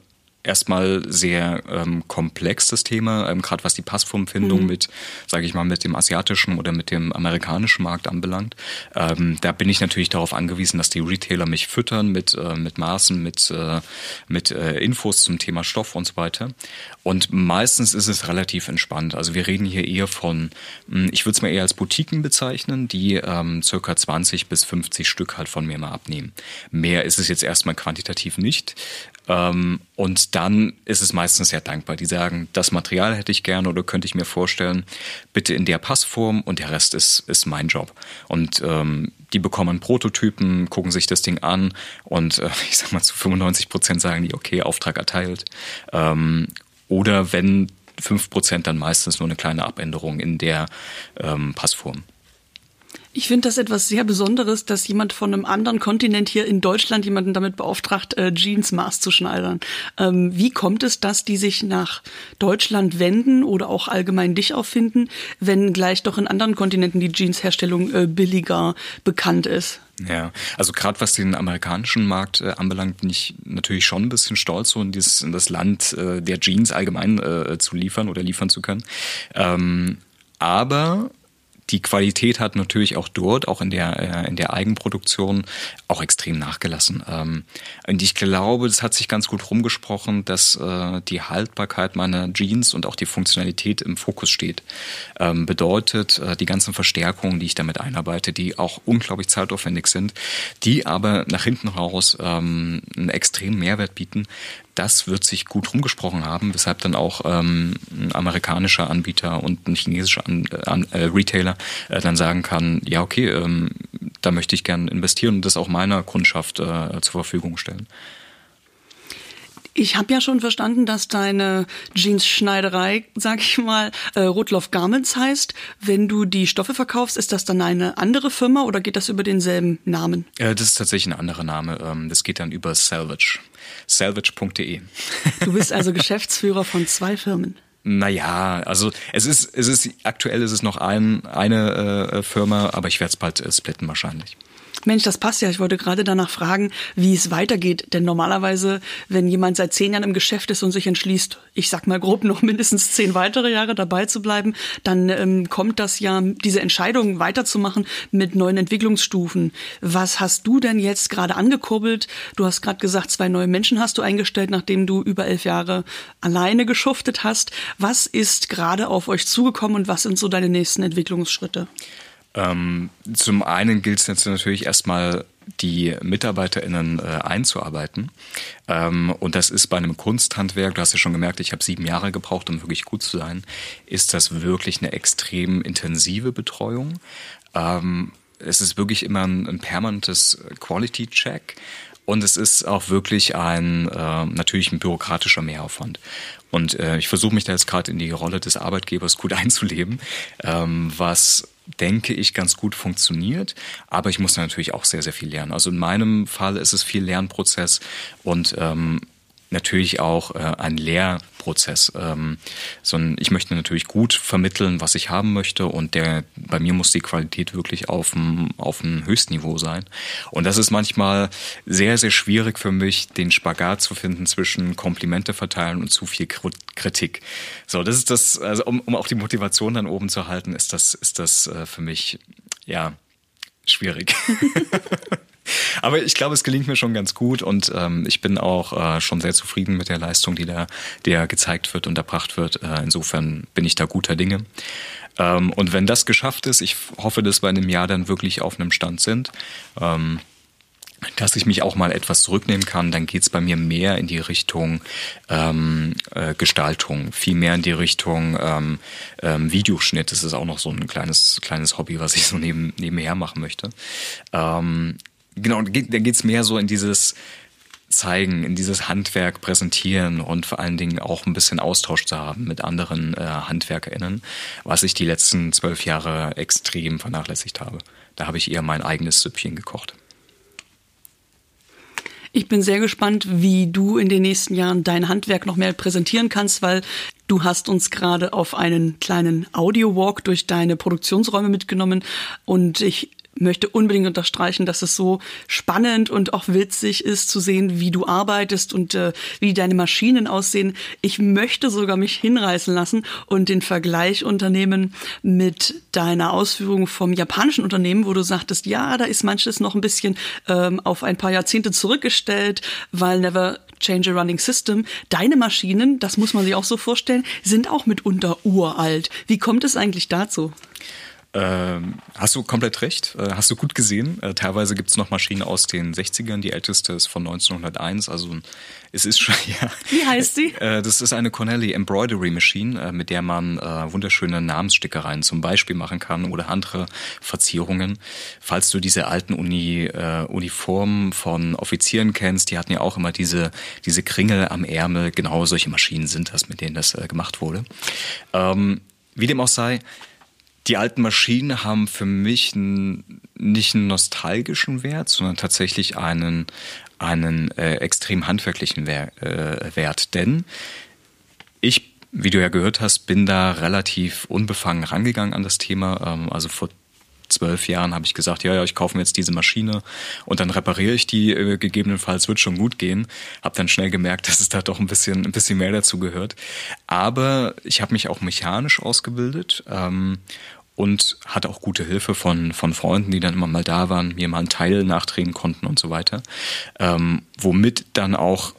erstmal sehr ähm, komplex das Thema, ähm, gerade was die Passformfindung mhm. mit, sage ich mal, mit dem asiatischen oder mit dem amerikanischen Markt anbelangt. Ähm, da bin ich natürlich darauf angewiesen, dass die Retailer mich füttern mit äh, mit Maßen, mit äh, mit äh, Infos zum Thema Stoff und so weiter. Und meistens ist es relativ entspannt. Also wir reden hier eher von, hm, ich würde es mal eher als Boutiquen bezeichnen, die ähm, circa 20 bis 50 Stück halt von mir mal abnehmen. Mehr ist es jetzt erstmal quantitativ nicht. Ähm, und dann ist es meistens sehr dankbar. Die sagen, das Material hätte ich gerne oder könnte ich mir vorstellen, bitte in der Passform und der Rest ist, ist mein Job. Und ähm, die bekommen Prototypen, gucken sich das Ding an und äh, ich sag mal zu 95 Prozent sagen die, okay, Auftrag erteilt. Ähm, oder wenn 5 Prozent, dann meistens nur eine kleine Abänderung in der ähm, Passform. Ich finde das etwas sehr Besonderes, dass jemand von einem anderen Kontinent hier in Deutschland jemanden damit beauftragt, äh, Jeans maßzuschneidern. Ähm, wie kommt es, dass die sich nach Deutschland wenden oder auch allgemein dich auffinden, wenn gleich doch in anderen Kontinenten die Jeansherstellung äh, billiger bekannt ist? Ja, also gerade was den amerikanischen Markt äh, anbelangt, bin ich natürlich schon ein bisschen stolz, so in, dieses, in das Land äh, der Jeans allgemein äh, zu liefern oder liefern zu können. Ähm, aber die Qualität hat natürlich auch dort, auch in der, äh, in der Eigenproduktion, auch extrem nachgelassen. Ähm, und ich glaube, das hat sich ganz gut rumgesprochen, dass äh, die Haltbarkeit meiner Jeans und auch die Funktionalität im Fokus steht. Ähm, bedeutet, äh, die ganzen Verstärkungen, die ich damit einarbeite, die auch unglaublich zeitaufwendig sind, die aber nach hinten raus ähm, einen extremen Mehrwert bieten, das wird sich gut rumgesprochen haben, weshalb dann auch ähm, ein amerikanischer Anbieter und ein chinesischer An äh, äh, Retailer äh, dann sagen kann, ja okay, ähm, da möchte ich gerne investieren und das auch meiner Kundschaft äh, zur Verfügung stellen. Ich habe ja schon verstanden, dass deine Jeans-Schneiderei, sag ich mal, äh, Rotloff Garments heißt. Wenn du die Stoffe verkaufst, ist das dann eine andere Firma oder geht das über denselben Namen? Äh, das ist tatsächlich ein anderer Name. Ähm, das geht dann über Salvage. Salvage.de. Du bist also Geschäftsführer von zwei Firmen. Naja, also es ist, es ist aktuell ist es noch ein, eine äh, Firma, aber ich werde es bald äh, splitten wahrscheinlich. Mensch, das passt ja. Ich wollte gerade danach fragen, wie es weitergeht. Denn normalerweise, wenn jemand seit zehn Jahren im Geschäft ist und sich entschließt, ich sag mal grob noch mindestens zehn weitere Jahre dabei zu bleiben, dann ähm, kommt das ja, diese Entscheidung weiterzumachen mit neuen Entwicklungsstufen. Was hast du denn jetzt gerade angekurbelt? Du hast gerade gesagt, zwei neue Menschen hast du eingestellt, nachdem du über elf Jahre alleine geschuftet hast. Was ist gerade auf euch zugekommen und was sind so deine nächsten Entwicklungsschritte? Ähm, zum einen gilt es jetzt natürlich erstmal die MitarbeiterInnen äh, einzuarbeiten. Ähm, und das ist bei einem Kunsthandwerk, du hast ja schon gemerkt, ich habe sieben Jahre gebraucht, um wirklich gut zu sein, ist das wirklich eine extrem intensive Betreuung. Ähm, es ist wirklich immer ein, ein permanentes Quality-Check. Und es ist auch wirklich ein äh, natürlich ein bürokratischer Mehraufwand. Und äh, ich versuche mich da jetzt gerade in die Rolle des Arbeitgebers gut einzuleben, ähm, was denke ich, ganz gut funktioniert. Aber ich muss natürlich auch sehr, sehr viel lernen. Also in meinem Fall ist es viel Lernprozess und ähm, natürlich auch äh, ein Lehrprozess. Ähm, sondern ich möchte natürlich gut vermitteln, was ich haben möchte und der bei mir muss die Qualität wirklich auf dem auf Höchstniveau sein. Und das ist manchmal sehr sehr schwierig für mich, den Spagat zu finden zwischen Komplimente verteilen und zu viel Kritik. So, das ist das. Also um, um auch die Motivation dann oben zu halten, ist das ist das äh, für mich ja schwierig. Aber ich glaube, es gelingt mir schon ganz gut und ähm, ich bin auch äh, schon sehr zufrieden mit der Leistung, die da, die da gezeigt wird und erbracht wird. Äh, insofern bin ich da guter Dinge. Ähm, und wenn das geschafft ist, ich hoffe, dass wir in einem Jahr dann wirklich auf einem Stand sind. Ähm, dass ich mich auch mal etwas zurücknehmen kann, dann geht's bei mir mehr in die Richtung ähm, äh, Gestaltung, viel mehr in die Richtung ähm, ähm, Videoschnitt. Das ist auch noch so ein kleines kleines Hobby, was ich so neben, nebenher machen möchte. Ähm, Genau, und dann geht's mehr so in dieses zeigen, in dieses Handwerk präsentieren und vor allen Dingen auch ein bisschen Austausch zu haben mit anderen äh, HandwerkerInnen, was ich die letzten zwölf Jahre extrem vernachlässigt habe. Da habe ich eher mein eigenes Süppchen gekocht. Ich bin sehr gespannt, wie du in den nächsten Jahren dein Handwerk noch mehr präsentieren kannst, weil du hast uns gerade auf einen kleinen Audio-Walk durch deine Produktionsräume mitgenommen und ich möchte unbedingt unterstreichen, dass es so spannend und auch witzig ist zu sehen, wie du arbeitest und äh, wie deine Maschinen aussehen. Ich möchte sogar mich hinreißen lassen und den Vergleich unternehmen mit deiner Ausführung vom japanischen Unternehmen, wo du sagtest, ja, da ist manches noch ein bisschen ähm, auf ein paar Jahrzehnte zurückgestellt, weil never change a running system. Deine Maschinen, das muss man sich auch so vorstellen, sind auch mitunter uralt. Wie kommt es eigentlich dazu? Ähm, hast du komplett recht, äh, hast du gut gesehen. Äh, teilweise gibt es noch Maschinen aus den 60ern, die älteste ist von 1901, also es ist schon, ja. Wie heißt sie? Äh, das ist eine Cornelli Embroidery Machine, mit der man wunderschöne Namensstickereien zum Beispiel machen kann oder andere Verzierungen. Falls du diese alten Uni, Uniformen von Offizieren kennst, die hatten ja auch immer diese, diese Kringel am Ärmel, genau solche Maschinen sind das, mit denen das gemacht wurde. Ähm, wie dem auch sei, die alten Maschinen haben für mich nicht einen nostalgischen Wert, sondern tatsächlich einen, einen äh, extrem handwerklichen Wer äh, Wert. Denn ich, wie du ja gehört hast, bin da relativ unbefangen rangegangen an das Thema. Ähm, also vor zwölf Jahren habe ich gesagt, ja, ja, ich kaufe mir jetzt diese Maschine und dann repariere ich die, äh, gegebenenfalls wird schon gut gehen. Habe dann schnell gemerkt, dass es da doch ein bisschen, ein bisschen mehr dazu gehört. Aber ich habe mich auch mechanisch ausgebildet ähm, und hatte auch gute Hilfe von, von Freunden, die dann immer mal da waren, mir mal einen Teil nachdrehen konnten und so weiter. Ähm, womit dann auch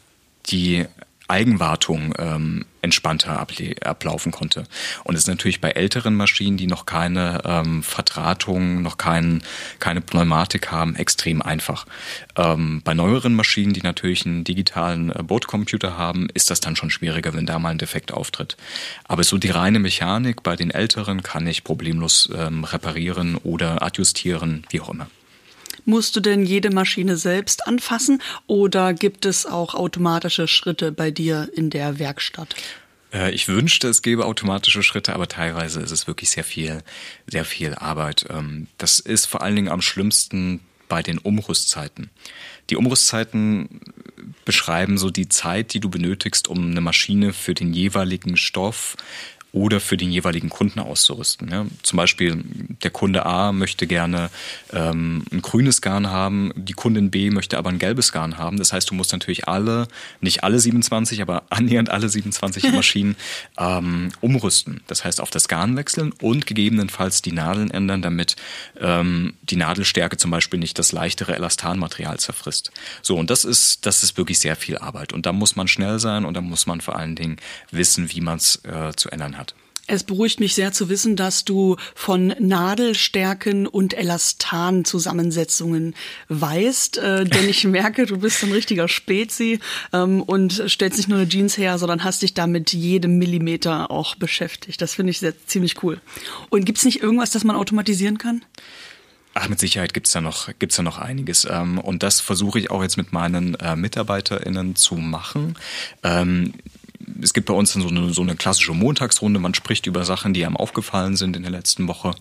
die Eigenwartung ähm, entspannter ablaufen konnte. Und es ist natürlich bei älteren Maschinen, die noch keine ähm, Verdrahtung, noch kein, keine Pneumatik haben, extrem einfach. Ähm, bei neueren Maschinen, die natürlich einen digitalen äh, Bordcomputer haben, ist das dann schon schwieriger, wenn da mal ein Defekt auftritt. Aber so die reine Mechanik bei den älteren kann ich problemlos ähm, reparieren oder adjustieren, wie auch immer. Musst du denn jede Maschine selbst anfassen oder gibt es auch automatische Schritte bei dir in der Werkstatt? Äh, ich wünschte, es gäbe automatische Schritte, aber teilweise ist es wirklich sehr viel, sehr viel Arbeit. Ähm, das ist vor allen Dingen am schlimmsten bei den Umrüstzeiten. Die Umrüstzeiten beschreiben so die Zeit, die du benötigst, um eine Maschine für den jeweiligen Stoff oder für den jeweiligen Kunden auszurüsten. Ja, zum Beispiel der Kunde A möchte gerne ähm, ein grünes Garn haben, die Kundin B möchte aber ein gelbes Garn haben. Das heißt, du musst natürlich alle, nicht alle 27, aber annähernd alle 27 Maschinen ähm, umrüsten. Das heißt, auf das Garn wechseln und gegebenenfalls die Nadeln ändern, damit ähm, die Nadelstärke zum Beispiel nicht das leichtere Elastanmaterial zerfrisst. So, und das ist, das ist wirklich sehr viel Arbeit. Und da muss man schnell sein und da muss man vor allen Dingen wissen, wie man es äh, zu ändern hat. Es beruhigt mich sehr zu wissen, dass du von Nadelstärken und Elastan-Zusammensetzungen weißt, äh, denn ich merke, du bist ein richtiger Spezi ähm, und stellst nicht nur eine Jeans her, sondern hast dich da mit jedem Millimeter auch beschäftigt. Das finde ich sehr, ziemlich cool. Und gibt es nicht irgendwas, das man automatisieren kann? Ach, mit Sicherheit gibt's da noch, gibt's da noch einiges. Ähm, und das versuche ich auch jetzt mit meinen äh, MitarbeiterInnen zu machen. Ähm, es gibt bei uns so eine, so eine klassische Montagsrunde. Man spricht über Sachen, die einem aufgefallen sind in der letzten Woche.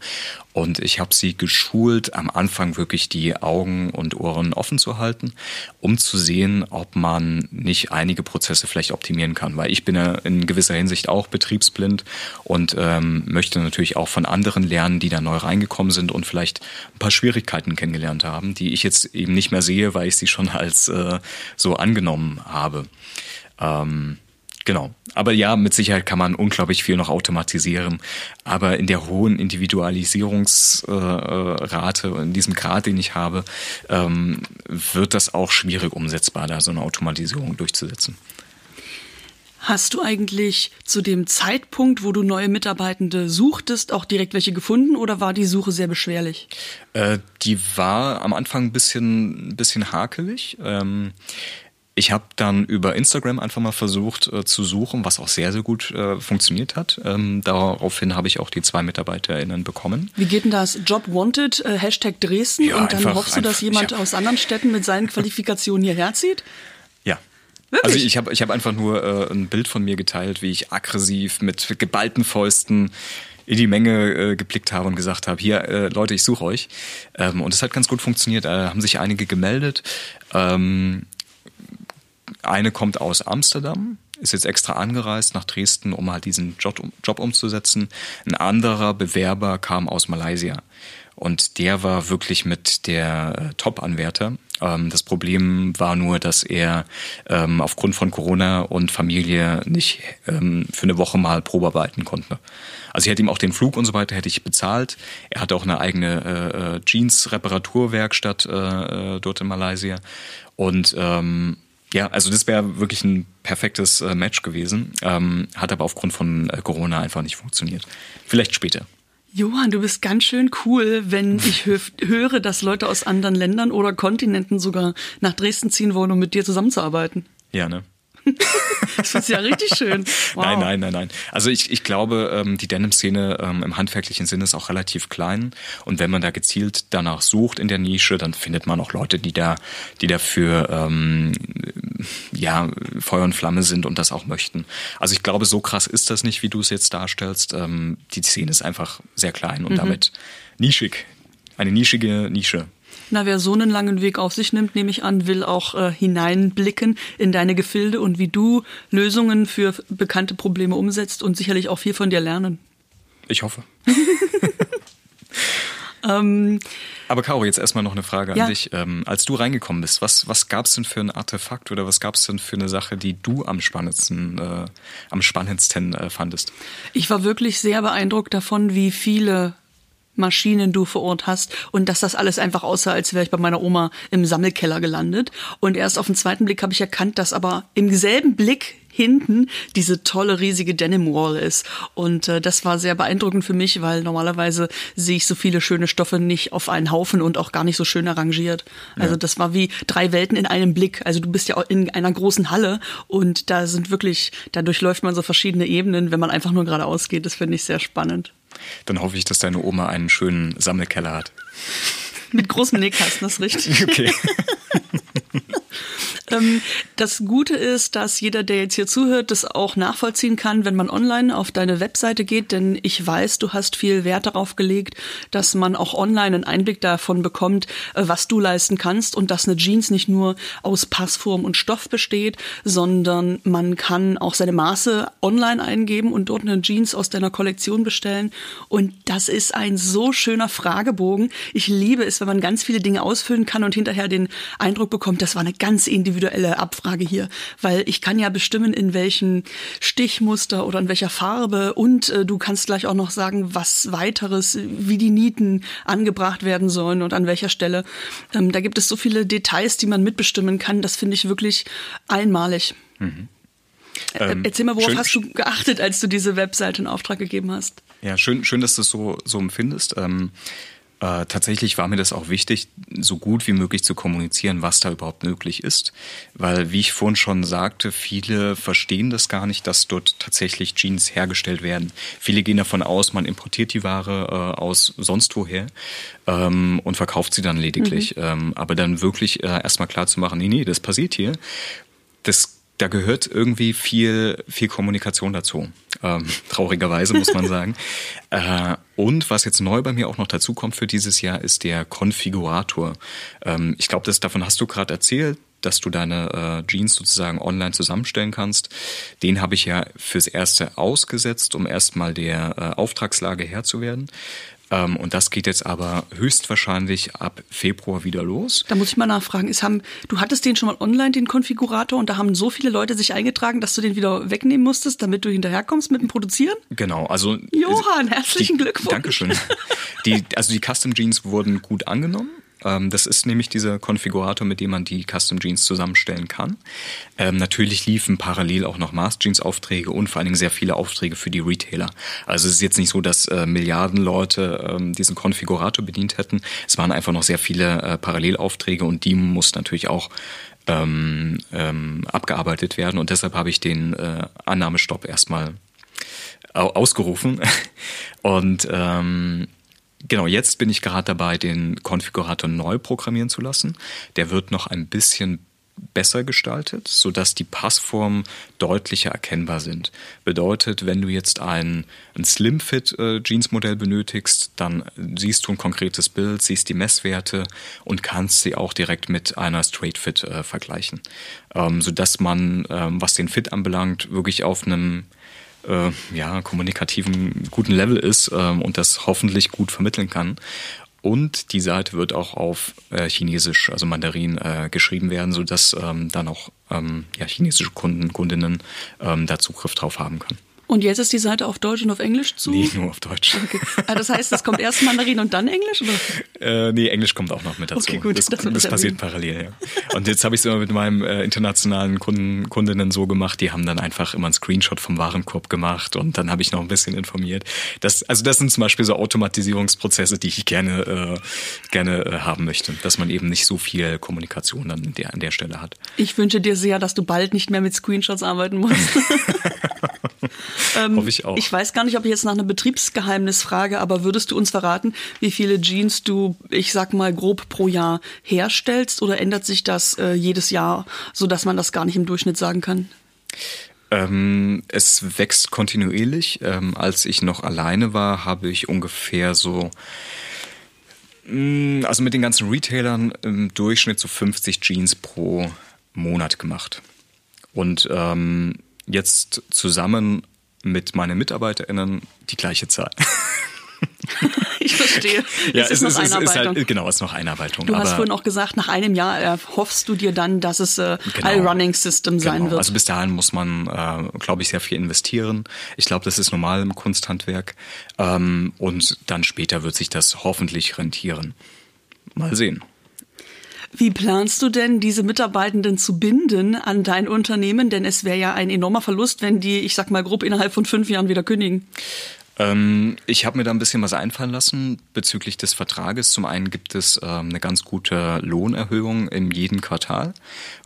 Und ich habe sie geschult, am Anfang wirklich die Augen und Ohren offen zu halten, um zu sehen, ob man nicht einige Prozesse vielleicht optimieren kann. Weil ich bin ja in gewisser Hinsicht auch betriebsblind und ähm, möchte natürlich auch von anderen lernen, die da neu reingekommen sind und vielleicht ein paar Schwierigkeiten kennengelernt haben, die ich jetzt eben nicht mehr sehe, weil ich sie schon als äh, so angenommen habe. Ähm, Genau. Aber ja, mit Sicherheit kann man unglaublich viel noch automatisieren. Aber in der hohen Individualisierungsrate, äh, in diesem Grad, den ich habe, ähm, wird das auch schwierig umsetzbar, da so eine Automatisierung durchzusetzen. Hast du eigentlich zu dem Zeitpunkt, wo du neue Mitarbeitende suchtest, auch direkt welche gefunden oder war die Suche sehr beschwerlich? Äh, die war am Anfang ein bisschen, ein bisschen hakelig. Ähm, ich habe dann über Instagram einfach mal versucht äh, zu suchen, was auch sehr, sehr gut äh, funktioniert hat. Ähm, daraufhin habe ich auch die zwei MitarbeiterInnen bekommen. Wie geht denn das? Job Wanted, äh, Hashtag Dresden ja, und dann einfach, hoffst du, dass jemand ja. aus anderen Städten mit seinen Qualifikationen hierher zieht? Wirklich? Also ich habe ich hab einfach nur äh, ein Bild von mir geteilt, wie ich aggressiv mit geballten Fäusten in die Menge äh, geblickt habe und gesagt habe, hier äh, Leute, ich suche euch. Ähm, und es hat ganz gut funktioniert. Da haben sich einige gemeldet. Ähm, eine kommt aus Amsterdam, ist jetzt extra angereist nach Dresden, um halt diesen Job, Job umzusetzen. Ein anderer Bewerber kam aus Malaysia. Und der war wirklich mit der äh, Top-Anwärter. Ähm, das Problem war nur, dass er ähm, aufgrund von Corona und Familie nicht ähm, für eine Woche mal Probearbeiten konnte. Also ich hätte ihm auch den Flug und so weiter hätte ich bezahlt. Er hatte auch eine eigene äh, Jeans-Reparaturwerkstatt äh, dort in Malaysia. Und ähm, ja, also das wäre wirklich ein perfektes äh, Match gewesen, ähm, hat aber aufgrund von äh, Corona einfach nicht funktioniert. Vielleicht später. Johann, du bist ganz schön cool, wenn ich hö höre, dass Leute aus anderen Ländern oder Kontinenten sogar nach Dresden ziehen wollen, um mit dir zusammenzuarbeiten. Ja, ne? das ist ja richtig schön. Wow. Nein, nein, nein, nein. Also ich, ich glaube, ähm, die Denim-Szene ähm, im handwerklichen Sinne ist auch relativ klein. Und wenn man da gezielt danach sucht in der Nische, dann findet man auch Leute, die da, die dafür ähm, ja Feuer und Flamme sind und das auch möchten. Also ich glaube, so krass ist das nicht, wie du es jetzt darstellst. Ähm, die Szene ist einfach sehr klein und mhm. damit nischig. Eine nischige Nische. Na, wer so einen langen Weg auf sich nimmt, nehme ich an, will auch äh, hineinblicken in deine Gefilde und wie du Lösungen für bekannte Probleme umsetzt und sicherlich auch viel von dir lernen. Ich hoffe. ähm, Aber Caro, jetzt erstmal noch eine Frage ja. an dich. Ähm, als du reingekommen bist, was, was gab es denn für ein Artefakt oder was gab es denn für eine Sache, die du am spannendsten, äh, am spannendsten äh, fandest? Ich war wirklich sehr beeindruckt davon, wie viele Maschinen du vor Ort hast und dass das alles einfach aussah, als wäre ich bei meiner Oma im Sammelkeller gelandet. Und erst auf den zweiten Blick habe ich erkannt, dass aber im selben Blick hinten diese tolle riesige Denim Wall ist. Und äh, das war sehr beeindruckend für mich, weil normalerweise sehe ich so viele schöne Stoffe nicht auf einen Haufen und auch gar nicht so schön arrangiert. Also ja. das war wie drei Welten in einem Blick. Also du bist ja auch in einer großen Halle und da sind wirklich, da durchläuft man so verschiedene Ebenen, wenn man einfach nur geradeaus geht. Das finde ich sehr spannend. Dann hoffe ich, dass deine Oma einen schönen Sammelkeller hat. Mit großem Nähkasten, das ist richtig. Okay. Ähm, das Gute ist, dass jeder, der jetzt hier zuhört, das auch nachvollziehen kann, wenn man online auf deine Webseite geht, denn ich weiß, du hast viel Wert darauf gelegt, dass man auch online einen Einblick davon bekommt, äh, was du leisten kannst und dass eine Jeans nicht nur aus Passform und Stoff besteht, sondern man kann auch seine Maße online eingeben und dort eine Jeans aus deiner Kollektion bestellen. Und das ist ein so schöner Fragebogen. Ich liebe es, wenn man ganz viele Dinge ausfüllen kann und hinterher den Eindruck bekommt, das war eine ganz individuelle individuelle Abfrage hier, weil ich kann ja bestimmen, in welchem Stichmuster oder in welcher Farbe und äh, du kannst gleich auch noch sagen, was weiteres, wie die Nieten angebracht werden sollen und an welcher Stelle. Ähm, da gibt es so viele Details, die man mitbestimmen kann. Das finde ich wirklich einmalig. Mhm. Ähm, Erzähl mal, worauf schön, hast du geachtet, als du diese Webseite in Auftrag gegeben hast? Ja, schön, schön, dass du es so, so empfindest. Ähm, äh, tatsächlich war mir das auch wichtig, so gut wie möglich zu kommunizieren, was da überhaupt möglich ist. Weil, wie ich vorhin schon sagte, viele verstehen das gar nicht, dass dort tatsächlich Jeans hergestellt werden. Viele gehen davon aus, man importiert die Ware äh, aus sonst woher ähm, und verkauft sie dann lediglich. Mhm. Ähm, aber dann wirklich äh, erstmal klar zu machen, nee, nee, das passiert hier. Das da gehört irgendwie viel, viel Kommunikation dazu. Ähm, traurigerweise muss man sagen. äh, und was jetzt neu bei mir auch noch dazu kommt für dieses Jahr, ist der Konfigurator. Ähm, ich glaube, davon hast du gerade erzählt dass du deine äh, Jeans sozusagen online zusammenstellen kannst. Den habe ich ja fürs Erste ausgesetzt, um erstmal der äh, Auftragslage Herr zu werden. Ähm, und das geht jetzt aber höchstwahrscheinlich ab Februar wieder los. Da muss ich mal nachfragen. Ist, haben, du hattest den schon mal online, den Konfigurator, und da haben so viele Leute sich eingetragen, dass du den wieder wegnehmen musstest, damit du hinterherkommst mit dem Produzieren? Genau, also. Johann, herzlichen die, Glückwunsch. Dankeschön. Die, also die Custom Jeans wurden gut angenommen. Ähm, das ist nämlich dieser Konfigurator, mit dem man die Custom Jeans zusammenstellen kann. Ähm, natürlich liefen parallel auch noch Mass Jeans Aufträge und vor allen Dingen sehr viele Aufträge für die Retailer. Also es ist jetzt nicht so, dass äh, Milliarden Leute ähm, diesen Konfigurator bedient hätten. Es waren einfach noch sehr viele äh, Parallelaufträge und die mussten natürlich auch ähm, ähm, abgearbeitet werden und deshalb habe ich den äh, Annahmestopp erstmal ausgerufen und ähm, Genau, jetzt bin ich gerade dabei, den Konfigurator neu programmieren zu lassen. Der wird noch ein bisschen besser gestaltet, sodass die Passformen deutlicher erkennbar sind. Bedeutet, wenn du jetzt ein, ein Slim-Fit äh, benötigst, dann siehst du ein konkretes Bild, siehst die Messwerte und kannst sie auch direkt mit einer Straight-Fit äh, vergleichen. Ähm, sodass man, ähm, was den Fit anbelangt, wirklich auf einem äh, ja, kommunikativen guten Level ist ähm, und das hoffentlich gut vermitteln kann. Und die Seite wird auch auf äh, Chinesisch, also Mandarin, äh, geschrieben werden, sodass ähm, dann auch ähm, ja, chinesische Kunden, Kundinnen ähm, da Zugriff drauf haben können. Und jetzt ist die Seite auf Deutsch und auf Englisch zu? Nee, nur auf Deutsch. Okay. Ah, das heißt, es kommt erst Mandarin und dann Englisch? Oder? Äh, nee, Englisch kommt auch noch mit dazu. Okay, gut, das, das, das passiert parallel, ja. Und jetzt habe ich es immer mit meinem äh, internationalen Kunden, Kundinnen so gemacht, die haben dann einfach immer einen Screenshot vom Warenkorb gemacht und dann habe ich noch ein bisschen informiert. Das, also das sind zum Beispiel so Automatisierungsprozesse, die ich gerne, äh, gerne äh, haben möchte, dass man eben nicht so viel Kommunikation dann der, an der Stelle hat. Ich wünsche dir sehr, dass du bald nicht mehr mit Screenshots arbeiten musst. ähm, Hoffe ich auch. Ich weiß gar nicht, ob ich jetzt nach einem Betriebsgeheimnis frage, aber würdest du uns verraten, wie viele Jeans du, ich sag mal, grob pro Jahr herstellst oder ändert sich das äh, jedes Jahr, sodass man das gar nicht im Durchschnitt sagen kann? Ähm, es wächst kontinuierlich. Ähm, als ich noch alleine war, habe ich ungefähr so mm, also mit den ganzen Retailern im Durchschnitt so 50 Jeans pro Monat gemacht. Und ähm, jetzt zusammen mit meinen MitarbeiterInnen die gleiche Zahl. ich verstehe. ja, es ist, noch ist, Einarbeitung. Ist halt, genau, es ist noch Einarbeitung. Du hast vorhin auch gesagt, nach einem Jahr äh, hoffst du dir dann, dass es äh, genau. ein Running System sein genau. wird. Also bis dahin muss man, äh, glaube ich, sehr viel investieren. Ich glaube, das ist normal im Kunsthandwerk. Ähm, und dann später wird sich das hoffentlich rentieren. Mal sehen. Wie planst du denn, diese Mitarbeitenden zu binden an dein Unternehmen? Denn es wäre ja ein enormer Verlust, wenn die, ich sag mal grob, innerhalb von fünf Jahren wieder kündigen. Ähm, ich habe mir da ein bisschen was einfallen lassen bezüglich des Vertrages. Zum einen gibt es ähm, eine ganz gute Lohnerhöhung in jedem Quartal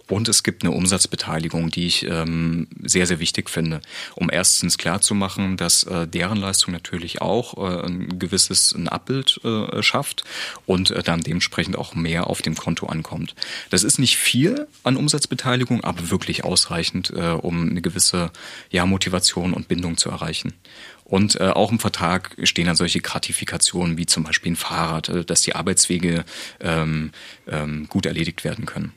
und es gibt eine Umsatzbeteiligung, die ich ähm, sehr, sehr wichtig finde, um erstens klarzumachen, dass äh, deren Leistung natürlich auch äh, ein gewisses ein Abbild äh, schafft und äh, dann dementsprechend auch mehr auf dem Konto ankommt. Das ist nicht viel an Umsatzbeteiligung, aber wirklich ausreichend, äh, um eine gewisse ja, Motivation und Bindung zu erreichen. Und äh, auch im Vertrag stehen dann solche Gratifikationen wie zum Beispiel ein Fahrrad, äh, dass die Arbeitswege ähm, ähm, gut erledigt werden können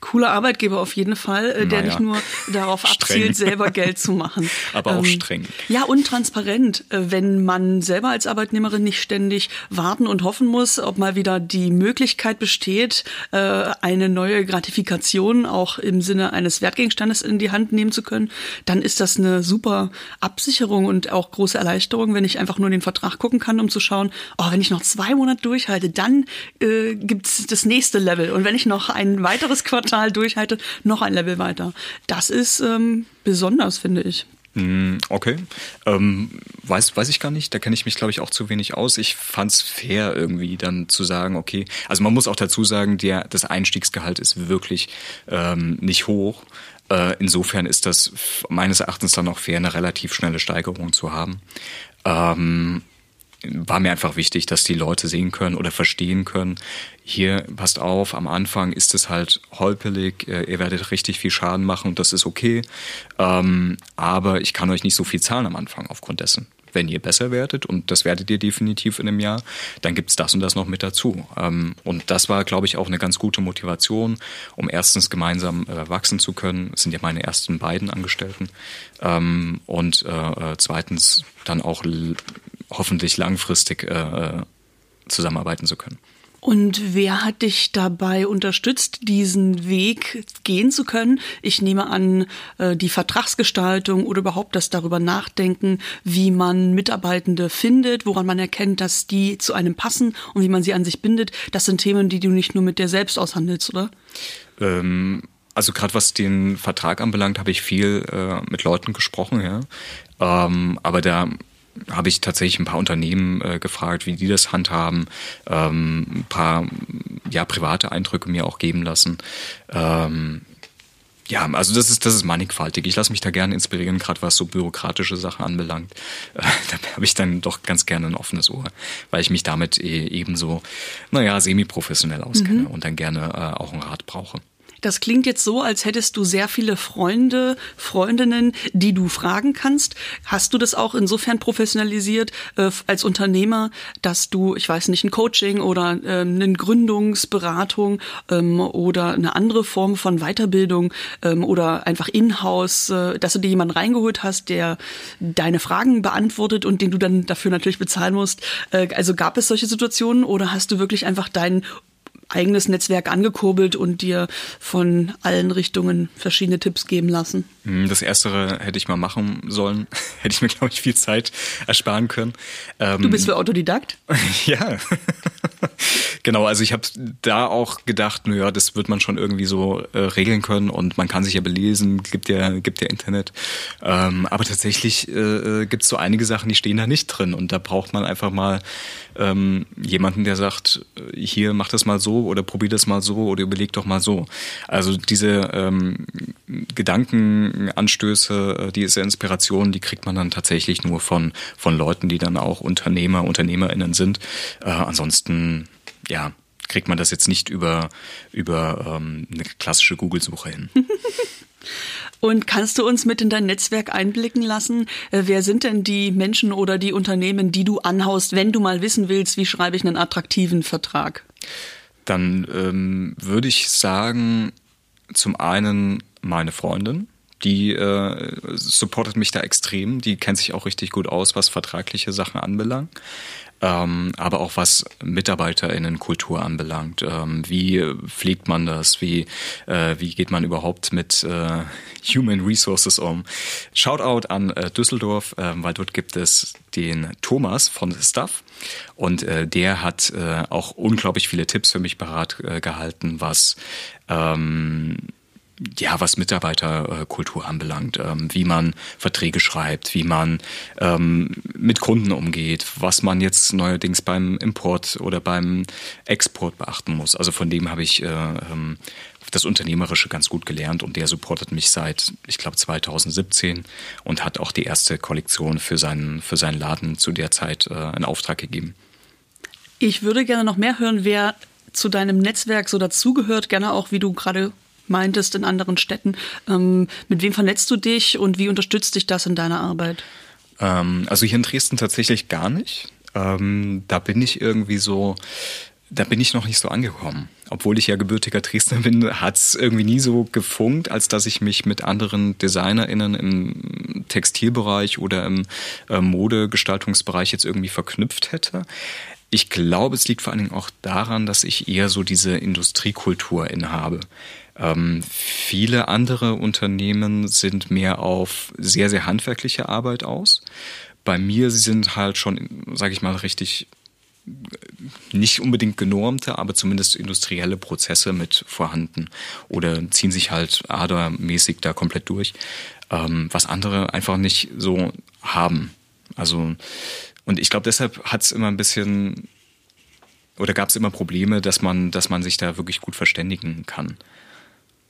cooler Arbeitgeber auf jeden Fall, äh, der naja. nicht nur darauf abzielt, selber Geld zu machen. Aber auch ähm, streng. Ja, und transparent, äh, wenn man selber als Arbeitnehmerin nicht ständig warten und hoffen muss, ob mal wieder die Möglichkeit besteht, äh, eine neue Gratifikation auch im Sinne eines Wertgegenstandes in die Hand nehmen zu können, dann ist das eine super Absicherung und auch große Erleichterung, wenn ich einfach nur in den Vertrag gucken kann, um zu schauen, oh, wenn ich noch zwei Monate durchhalte, dann äh, gibt's das nächste Level. Und wenn ich noch ein weiteres Quartal Quartal durchhalte, noch ein Level weiter. Das ist ähm, besonders, finde ich. Hm, okay. Ähm, weiß, weiß ich gar nicht. Da kenne ich mich, glaube ich, auch zu wenig aus. Ich fand es fair, irgendwie dann zu sagen, okay, also man muss auch dazu sagen, der, das Einstiegsgehalt ist wirklich ähm, nicht hoch. Äh, insofern ist das meines Erachtens dann auch fair, eine relativ schnelle Steigerung zu haben. Ähm, war mir einfach wichtig, dass die Leute sehen können oder verstehen können, hier passt auf, am Anfang ist es halt holpelig, äh, ihr werdet richtig viel Schaden machen und das ist okay, ähm, aber ich kann euch nicht so viel zahlen am Anfang aufgrund dessen. Wenn ihr besser werdet, und das werdet ihr definitiv in einem Jahr, dann gibt's das und das noch mit dazu. Ähm, und das war, glaube ich, auch eine ganz gute Motivation, um erstens gemeinsam äh, wachsen zu können. Das sind ja meine ersten beiden Angestellten. Ähm, und äh, äh zweitens dann auch hoffentlich langfristig äh, äh, zusammenarbeiten zu können. Und wer hat dich dabei unterstützt, diesen Weg gehen zu können? Ich nehme an, äh, die Vertragsgestaltung oder überhaupt das darüber nachdenken, wie man Mitarbeitende findet, woran man erkennt, dass die zu einem passen und wie man sie an sich bindet. Das sind Themen, die du nicht nur mit dir selbst aushandelst, oder? Ähm also gerade was den Vertrag anbelangt, habe ich viel äh, mit Leuten gesprochen, ja. Ähm, aber da habe ich tatsächlich ein paar Unternehmen äh, gefragt, wie die das handhaben, ähm, ein paar ja, private Eindrücke mir auch geben lassen. Ähm, ja, also das ist das ist mannigfaltig. Ich lasse mich da gerne inspirieren, gerade was so bürokratische Sachen anbelangt. Äh, da habe ich dann doch ganz gerne ein offenes Ohr, weil ich mich damit eh, ebenso, naja, semi-professionell auskenne mhm. und dann gerne äh, auch einen Rat brauche. Das klingt jetzt so, als hättest du sehr viele Freunde, Freundinnen, die du fragen kannst. Hast du das auch insofern professionalisiert äh, als Unternehmer, dass du, ich weiß nicht, ein Coaching oder ähm, eine Gründungsberatung ähm, oder eine andere Form von Weiterbildung ähm, oder einfach in-house, äh, dass du dir jemanden reingeholt hast, der deine Fragen beantwortet und den du dann dafür natürlich bezahlen musst. Äh, also gab es solche Situationen oder hast du wirklich einfach deinen eigenes Netzwerk angekurbelt und dir von allen Richtungen verschiedene Tipps geben lassen. Hm, das Erstere hätte ich mal machen sollen. hätte ich mir, glaube ich, viel Zeit ersparen können. Ähm, du bist für Autodidakt? ja. genau, also ich habe da auch gedacht, naja, das wird man schon irgendwie so äh, regeln können und man kann sich ja belesen, gibt ja, gibt ja Internet. Ähm, aber tatsächlich äh, gibt es so einige Sachen, die stehen da nicht drin und da braucht man einfach mal ähm, jemanden, der sagt, äh, hier mach das mal so oder probier das mal so oder überleg doch mal so. Also diese ähm, Gedankenanstöße, äh, diese Inspiration, die kriegt man dann tatsächlich nur von, von Leuten, die dann auch Unternehmer, UnternehmerInnen sind. Äh, ansonsten, ja, kriegt man das jetzt nicht über, über ähm, eine klassische Google-Suche hin. Und kannst du uns mit in dein Netzwerk einblicken lassen? Äh, wer sind denn die Menschen oder die Unternehmen, die du anhaust, wenn du mal wissen willst, wie schreibe ich einen attraktiven Vertrag? Dann ähm, würde ich sagen, zum einen meine Freundin, die äh, supportet mich da extrem. Die kennt sich auch richtig gut aus, was vertragliche Sachen anbelangt ähm, aber auch was MitarbeiterInnenkultur anbelangt. Ähm, wie pflegt man das? Wie, äh, wie geht man überhaupt mit äh, Human Resources um? Shoutout an äh, Düsseldorf, äh, weil dort gibt es den Thomas von Stuff und äh, der hat äh, auch unglaublich viele Tipps für mich parat äh, gehalten, was ähm, ja, was Mitarbeiterkultur anbelangt, ähm, wie man Verträge schreibt, wie man ähm, mit Kunden umgeht, was man jetzt neuerdings beim Import oder beim Export beachten muss. Also von dem habe ich äh, ähm, das Unternehmerische ganz gut gelernt und der supportet mich seit, ich glaube, 2017 und hat auch die erste Kollektion für seinen, für seinen Laden zu der Zeit äh, in Auftrag gegeben. Ich würde gerne noch mehr hören, wer zu deinem Netzwerk so dazugehört, gerne auch, wie du gerade meintest, in anderen Städten. Ähm, mit wem vernetzt du dich und wie unterstützt dich das in deiner Arbeit? Ähm, also hier in Dresden tatsächlich gar nicht. Ähm, da bin ich irgendwie so, da bin ich noch nicht so angekommen. Obwohl ich ja gebürtiger Dresdner bin, hat es irgendwie nie so gefunkt, als dass ich mich mit anderen DesignerInnen im Textilbereich oder im äh, Modegestaltungsbereich jetzt irgendwie verknüpft hätte. Ich glaube, es liegt vor allen Dingen auch daran, dass ich eher so diese Industriekultur inhabe. Ähm, viele andere Unternehmen sind mehr auf sehr, sehr handwerkliche Arbeit aus. Bei mir sind halt schon, sage ich mal, richtig nicht unbedingt genormte, aber zumindest industrielle Prozesse mit vorhanden oder ziehen sich halt adermäßig da komplett durch, ähm, was andere einfach nicht so haben. Also und ich glaube, deshalb hat es immer ein bisschen oder gab es immer Probleme, dass man, dass man sich da wirklich gut verständigen kann.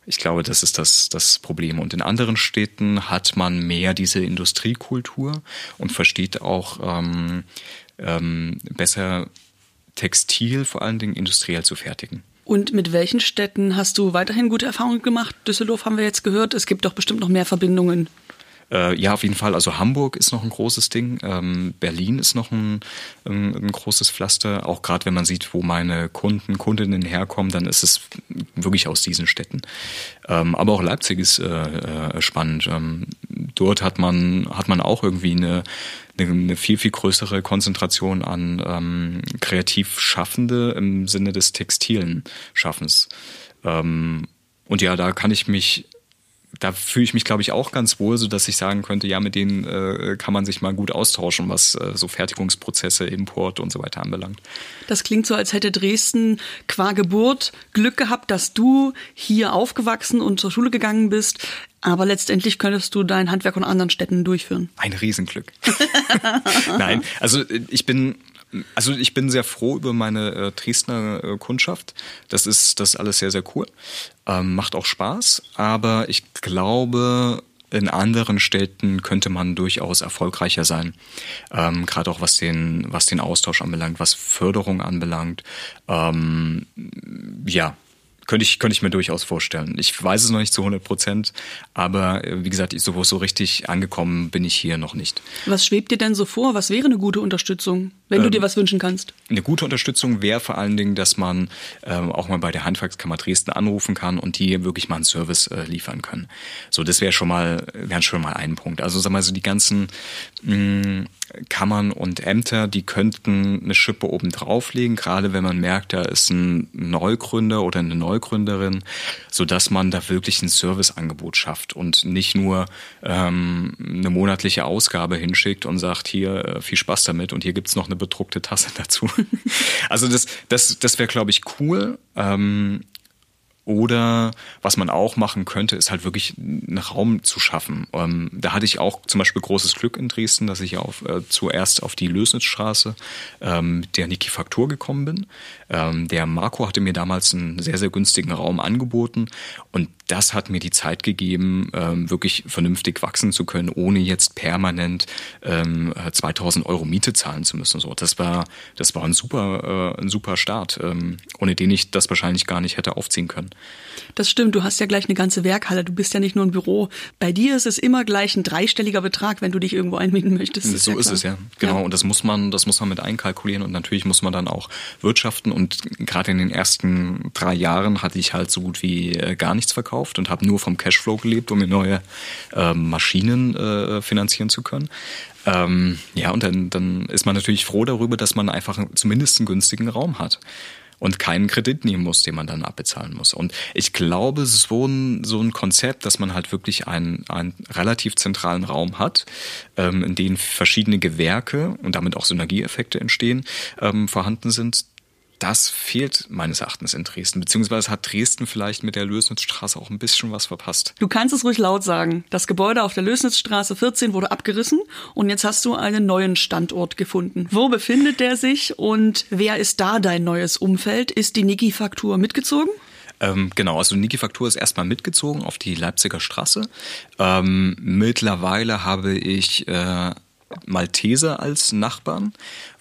Ich glaube, das ist das, das Problem. Und in anderen Städten hat man mehr diese Industriekultur und versteht auch ähm, ähm, besser Textil vor allen Dingen industriell zu fertigen. Und mit welchen Städten hast du weiterhin gute Erfahrungen gemacht? Düsseldorf haben wir jetzt gehört. Es gibt doch bestimmt noch mehr Verbindungen. Äh, ja, auf jeden Fall. Also Hamburg ist noch ein großes Ding. Ähm, Berlin ist noch ein, ein, ein großes Pflaster. Auch gerade wenn man sieht, wo meine Kunden, Kundinnen herkommen, dann ist es wirklich aus diesen Städten. Ähm, aber auch Leipzig ist äh, äh, spannend. Ähm, dort hat man, hat man auch irgendwie eine, eine, viel, viel größere Konzentration an ähm, kreativ Schaffende im Sinne des textilen Schaffens. Ähm, und ja, da kann ich mich da fühle ich mich, glaube ich, auch ganz wohl, so dass ich sagen könnte, ja, mit denen äh, kann man sich mal gut austauschen, was äh, so Fertigungsprozesse, Import und so weiter anbelangt. Das klingt so, als hätte Dresden qua Geburt Glück gehabt, dass du hier aufgewachsen und zur Schule gegangen bist. Aber letztendlich könntest du dein Handwerk in anderen Städten durchführen. Ein Riesenglück. Nein, also äh, ich bin also ich bin sehr froh über meine äh, Dresdner äh, Kundschaft. Das ist das ist alles sehr, sehr cool. Ähm, macht auch Spaß, aber ich glaube, in anderen Städten könnte man durchaus erfolgreicher sein. Ähm, Gerade auch was den, was den Austausch anbelangt, was Förderung anbelangt. Ähm, ja, könnte ich, könnte ich mir durchaus vorstellen. Ich weiß es noch nicht zu 100 Prozent, aber äh, wie gesagt, ich, so, so richtig angekommen bin ich hier noch nicht. Was schwebt dir denn so vor? Was wäre eine gute Unterstützung, wenn ähm, du dir was wünschen kannst? Eine gute Unterstützung wäre vor allen Dingen, dass man ähm, auch mal bei der Handwerkskammer Dresden anrufen kann und die wirklich mal einen Service äh, liefern können. So, das wäre schon mal, wäre schon mal ein Punkt. Also sag mal so die ganzen mh, mm, Kammern und Ämter, die könnten eine Schippe oben drauflegen, gerade wenn man merkt, da ist ein Neugründer oder eine Neugründerin, so dass man da wirklich ein Serviceangebot schafft und nicht nur ähm, eine monatliche Ausgabe hinschickt und sagt, hier äh, viel Spaß damit und hier gibt's noch eine bedruckte Tasse dazu. also das, das, das wäre, glaube ich, cool. Ähm, oder was man auch machen könnte, ist halt wirklich einen Raum zu schaffen. Ähm, da hatte ich auch zum Beispiel großes Glück in Dresden, dass ich auf, äh, zuerst auf die Lösnitzstraße ähm, der Niki Faktur gekommen bin. Ähm, der Marco hatte mir damals einen sehr, sehr günstigen Raum angeboten und das hat mir die Zeit gegeben, ähm, wirklich vernünftig wachsen zu können, ohne jetzt permanent ähm, 2000 Euro Miete zahlen zu müssen. So, das war, das war ein super, äh, ein super Start, ähm, ohne den ich das wahrscheinlich gar nicht hätte aufziehen können. Das stimmt, du hast ja gleich eine ganze Werkhalle, du bist ja nicht nur ein Büro. Bei dir ist es immer gleich ein dreistelliger Betrag, wenn du dich irgendwo einmieten möchtest. Ist so ja ist es ja, genau. Ja. Und das muss man, das muss man mit einkalkulieren und natürlich muss man dann auch wirtschaften. Und gerade in den ersten drei Jahren hatte ich halt so gut wie äh, gar nichts verkauft und habe nur vom Cashflow gelebt, um mir neue äh, Maschinen äh, finanzieren zu können. Ähm, ja, und dann, dann ist man natürlich froh darüber, dass man einfach zumindest einen günstigen Raum hat und keinen Kredit nehmen muss, den man dann abbezahlen muss. Und ich glaube, so ein, so ein Konzept, dass man halt wirklich einen, einen relativ zentralen Raum hat, ähm, in dem verschiedene Gewerke und damit auch Synergieeffekte entstehen, ähm, vorhanden sind, das fehlt meines Erachtens in Dresden, beziehungsweise hat Dresden vielleicht mit der Lösnitzstraße auch ein bisschen was verpasst. Du kannst es ruhig laut sagen. Das Gebäude auf der Lösnitzstraße 14 wurde abgerissen und jetzt hast du einen neuen Standort gefunden. Wo befindet der sich und wer ist da dein neues Umfeld? Ist die Niki-Faktur mitgezogen? Ähm, genau, also Niki Faktur ist erstmal mitgezogen auf die Leipziger Straße. Ähm, mittlerweile habe ich äh, Malteser als Nachbarn,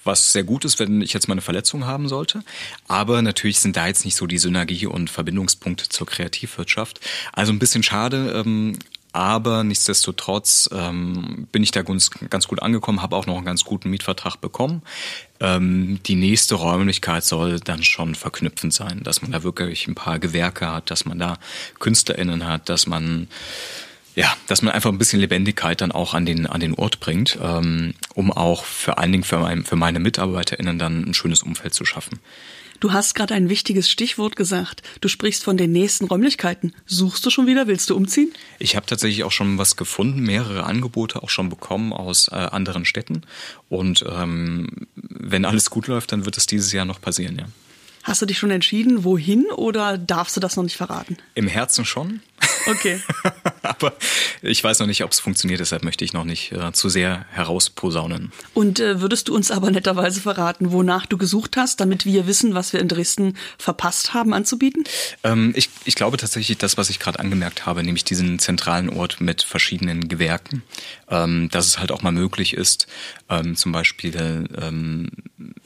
was sehr gut ist, wenn ich jetzt mal eine Verletzung haben sollte. Aber natürlich sind da jetzt nicht so die Synergie und Verbindungspunkte zur Kreativwirtschaft. Also ein bisschen schade. Ähm, aber nichtsdestotrotz ähm, bin ich da ganz, gut angekommen, habe auch noch einen ganz guten Mietvertrag bekommen. Ähm, die nächste Räumlichkeit soll dann schon verknüpfend sein, dass man da wirklich ein paar Gewerke hat, dass man da KünstlerInnen hat, dass man ja, dass man einfach ein bisschen Lebendigkeit dann auch an den, an den Ort bringt, ähm, um auch vor allen Dingen für, mein, für meine MitarbeiterInnen dann ein schönes Umfeld zu schaffen. Du hast gerade ein wichtiges Stichwort gesagt. Du sprichst von den nächsten Räumlichkeiten. Suchst du schon wieder? Willst du umziehen? Ich habe tatsächlich auch schon was gefunden, mehrere Angebote auch schon bekommen aus äh, anderen Städten. Und ähm, wenn alles gut läuft, dann wird es dieses Jahr noch passieren, ja. Hast du dich schon entschieden, wohin oder darfst du das noch nicht verraten? Im Herzen schon. Okay. Aber ich weiß noch nicht, ob es funktioniert, deshalb möchte ich noch nicht äh, zu sehr herausposaunen. Und äh, würdest du uns aber netterweise verraten, wonach du gesucht hast, damit wir wissen, was wir in Dresden verpasst haben anzubieten? Ähm, ich, ich glaube tatsächlich das, was ich gerade angemerkt habe, nämlich diesen zentralen Ort mit verschiedenen Gewerken, ähm, dass es halt auch mal möglich ist, ähm, zum Beispiel ähm,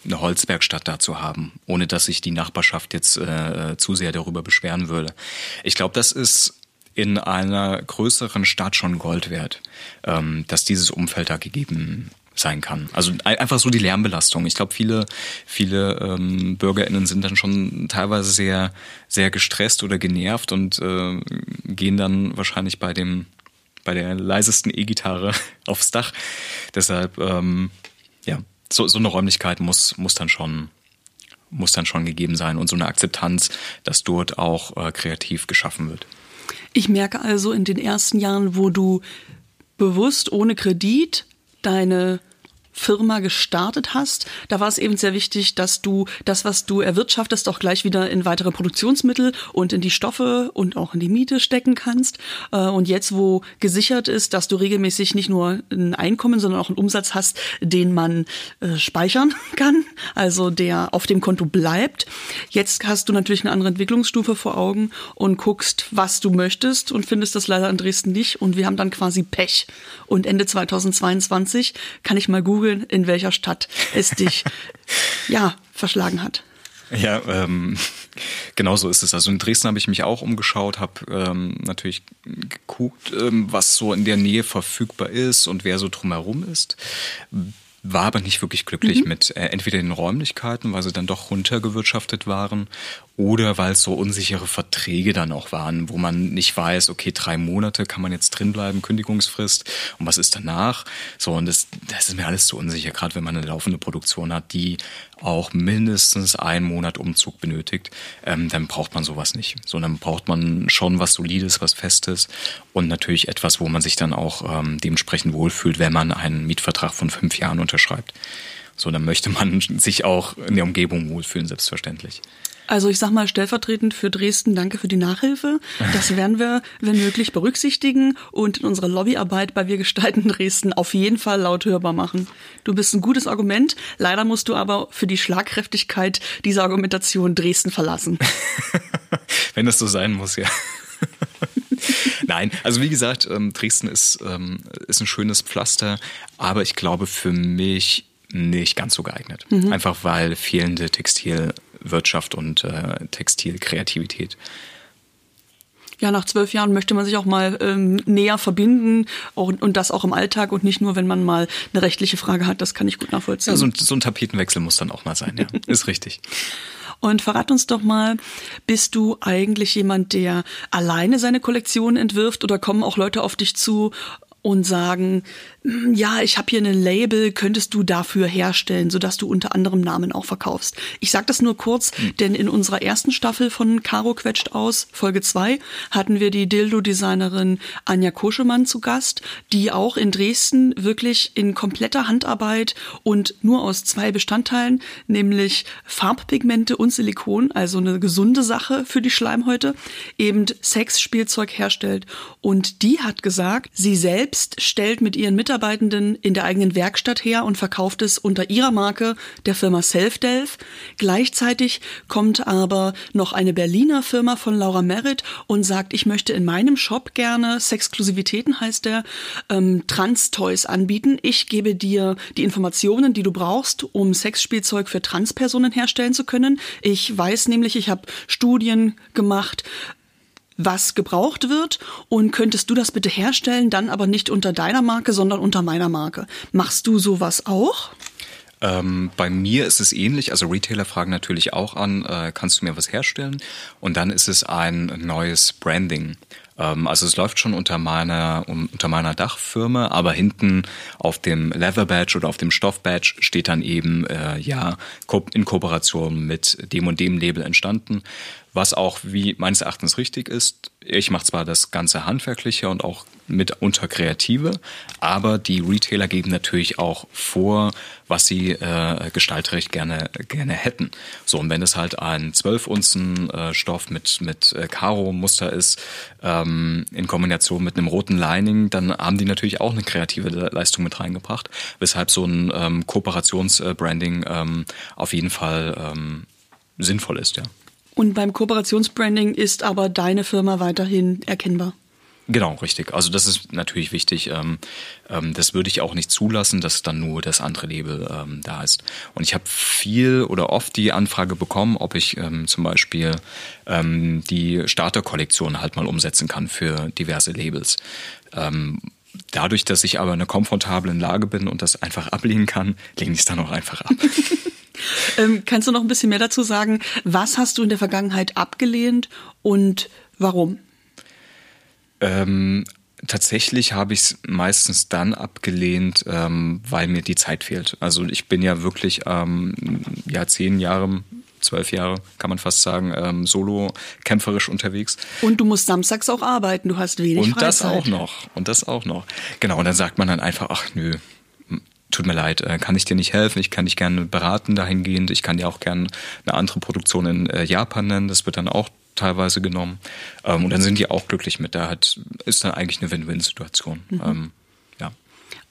eine Holzwerkstatt da zu haben, ohne dass sich die Nachbarschaft jetzt äh, zu sehr darüber beschweren würde. Ich glaube, das ist in einer größeren Stadt schon Gold wert, ähm, dass dieses Umfeld da gegeben sein kann. Also einfach so die Lärmbelastung. Ich glaube, viele, viele ähm, BürgerInnen sind dann schon teilweise sehr, sehr gestresst oder genervt und äh, gehen dann wahrscheinlich bei dem, bei der leisesten E-Gitarre aufs Dach. Deshalb, ähm, ja, so, so eine Räumlichkeit muss, muss dann schon muss dann schon gegeben sein und so eine Akzeptanz, dass dort auch äh, kreativ geschaffen wird. Ich merke also in den ersten Jahren, wo du bewusst ohne Kredit deine Firma gestartet hast, da war es eben sehr wichtig, dass du das, was du erwirtschaftest, auch gleich wieder in weitere Produktionsmittel und in die Stoffe und auch in die Miete stecken kannst. Äh, und jetzt, wo gesichert ist, dass du regelmäßig nicht nur ein Einkommen, sondern auch einen Umsatz hast, den man äh, speichern kann, also der auf dem Konto bleibt. Jetzt hast du natürlich eine andere Entwicklungsstufe vor Augen und guckst, was du möchtest und findest das leider in Dresden nicht. Und wir haben dann quasi Pech. Und Ende 2022 kann ich mal googeln, in welcher Stadt es dich ja verschlagen hat. Ja, ähm, genau so ist es. Also in Dresden habe ich mich auch umgeschaut, habe ähm, natürlich geguckt, ähm, was so in der Nähe verfügbar ist und wer so drumherum ist war aber nicht wirklich glücklich mhm. mit äh, entweder den Räumlichkeiten, weil sie dann doch runtergewirtschaftet waren, oder weil es so unsichere Verträge dann auch waren, wo man nicht weiß, okay, drei Monate kann man jetzt drinbleiben, Kündigungsfrist, und was ist danach? So, und das, das ist mir alles zu unsicher, gerade wenn man eine laufende Produktion hat, die auch mindestens einen Monat Umzug benötigt, ähm, dann braucht man sowas nicht. So, dann braucht man schon was Solides, was Festes und natürlich etwas, wo man sich dann auch ähm, dementsprechend wohlfühlt, wenn man einen Mietvertrag von fünf Jahren unterschreibt. So, dann möchte man sich auch in der Umgebung wohlfühlen, selbstverständlich. Also ich sag mal stellvertretend für Dresden, danke für die Nachhilfe. Das werden wir, wenn möglich, berücksichtigen und in unserer Lobbyarbeit bei Wir gestalten Dresden auf jeden Fall laut hörbar machen. Du bist ein gutes Argument. Leider musst du aber für die Schlagkräftigkeit dieser Argumentation Dresden verlassen. wenn das so sein muss, ja. Nein, also wie gesagt, ähm, Dresden ist, ähm, ist ein schönes Pflaster, aber ich glaube für mich nicht ganz so geeignet. Mhm. Einfach weil fehlende Textilwirtschaft und äh, Textilkreativität. Ja, nach zwölf Jahren möchte man sich auch mal ähm, näher verbinden und, und das auch im Alltag und nicht nur, wenn man mal eine rechtliche Frage hat. Das kann ich gut nachvollziehen. Ja, so ein, so ein Tapetenwechsel muss dann auch mal sein, ja. Ist richtig. Und verrat uns doch mal, bist du eigentlich jemand, der alleine seine Kollektion entwirft oder kommen auch Leute auf dich zu und sagen, hm, ja, ich habe hier ein Label, könntest du dafür herstellen, sodass du unter anderem Namen auch verkaufst. Ich sage das nur kurz, mhm. denn in unserer ersten Staffel von Caro quetscht aus, Folge 2, hatten wir die Dildo-Designerin Anja Koschemann zu Gast, die auch in Dresden wirklich in kompletter Handarbeit und nur aus zwei Bestandteilen, nämlich Farbpigmente und Silikon, also eine gesunde Sache für die Schleimhäute, eben Sexspielzeug herstellt. Und die hat gesagt, sie selbst stellt mit ihren Mitarbeitenden in der eigenen Werkstatt her und verkauft es unter ihrer Marke der Firma Selfdelf. Gleichzeitig kommt aber noch eine Berliner Firma von Laura Merritt und sagt, ich möchte in meinem Shop gerne, Sexklusivitäten heißt der, ähm, Trans-Toys anbieten. Ich gebe dir die Informationen, die du brauchst, um Sexspielzeug für Transpersonen herstellen zu können. Ich weiß nämlich, ich habe Studien gemacht, was gebraucht wird und könntest du das bitte herstellen, dann aber nicht unter deiner Marke, sondern unter meiner Marke. Machst du sowas auch? Ähm, bei mir ist es ähnlich. Also Retailer fragen natürlich auch an, äh, kannst du mir was herstellen? Und dann ist es ein neues Branding. Ähm, also es läuft schon unter meiner, unter meiner Dachfirma, aber hinten auf dem Leather Badge oder auf dem Stoff Badge steht dann eben, äh, ja, in Kooperation mit dem und dem Label entstanden was auch wie meines Erachtens richtig ist. Ich mache zwar das ganze Handwerkliche und auch mitunter Kreative, aber die Retailer geben natürlich auch vor, was sie äh, gestalterisch gerne, gerne hätten. So, und wenn es halt ein 12 Unzen äh, Stoff mit, mit äh, Karo-Muster ist, ähm, in Kombination mit einem roten Lining, dann haben die natürlich auch eine kreative Leistung mit reingebracht, weshalb so ein ähm, Kooperationsbranding ähm, auf jeden Fall ähm, sinnvoll ist, ja. Und beim Kooperationsbranding ist aber deine Firma weiterhin erkennbar. Genau, richtig. Also das ist natürlich wichtig. Ähm, ähm, das würde ich auch nicht zulassen, dass dann nur das andere Label ähm, da ist. Und ich habe viel oder oft die Anfrage bekommen, ob ich zum Beispiel die Starterkollektion halt mal umsetzen kann für diverse Labels. Dadurch, dass ich aber in einer komfortablen Lage bin und das einfach ablehnen kann, lehne ich es dann auch einfach ab. Kannst du noch ein bisschen mehr dazu sagen? Was hast du in der Vergangenheit abgelehnt und warum? Ähm, tatsächlich habe ich es meistens dann abgelehnt, ähm, weil mir die Zeit fehlt. Also ich bin ja wirklich ähm, ja zehn Jahre zwölf Jahre, kann man fast sagen, ähm, solo kämpferisch unterwegs. Und du musst samstags auch arbeiten, du hast wenig Und Freizeit. das auch noch. Und das auch noch. Genau, und dann sagt man dann einfach, ach nö, tut mir leid, äh, kann ich dir nicht helfen, ich kann dich gerne beraten dahingehend, ich kann dir auch gerne eine andere Produktion in äh, Japan nennen, das wird dann auch teilweise genommen. Ähm, und dann sind die auch glücklich mit. Da hat, ist dann eigentlich eine Win-Win-Situation. Mhm. Ähm, ja.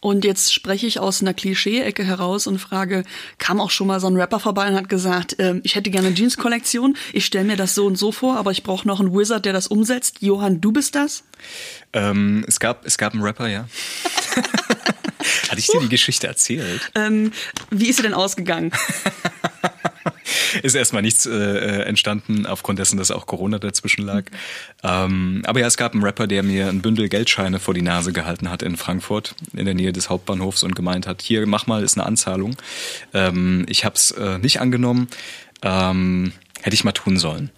Und jetzt spreche ich aus einer Klischee-Ecke heraus und frage, kam auch schon mal so ein Rapper vorbei und hat gesagt, äh, ich hätte gerne eine Jeans-Kollektion, ich stelle mir das so und so vor, aber ich brauche noch einen Wizard, der das umsetzt. Johann, du bist das? Ähm, es, gab, es gab einen Rapper, ja. Hatte ich dir die Geschichte erzählt? Ähm, wie ist sie denn ausgegangen? ist erstmal nichts äh, entstanden, aufgrund dessen, dass auch Corona dazwischen lag. Ähm, aber ja, es gab einen Rapper, der mir ein Bündel Geldscheine vor die Nase gehalten hat in Frankfurt, in der Nähe des Hauptbahnhofs und gemeint hat, hier, mach mal, ist eine Anzahlung. Ähm, ich habe es äh, nicht angenommen. Ähm, hätte ich mal tun sollen.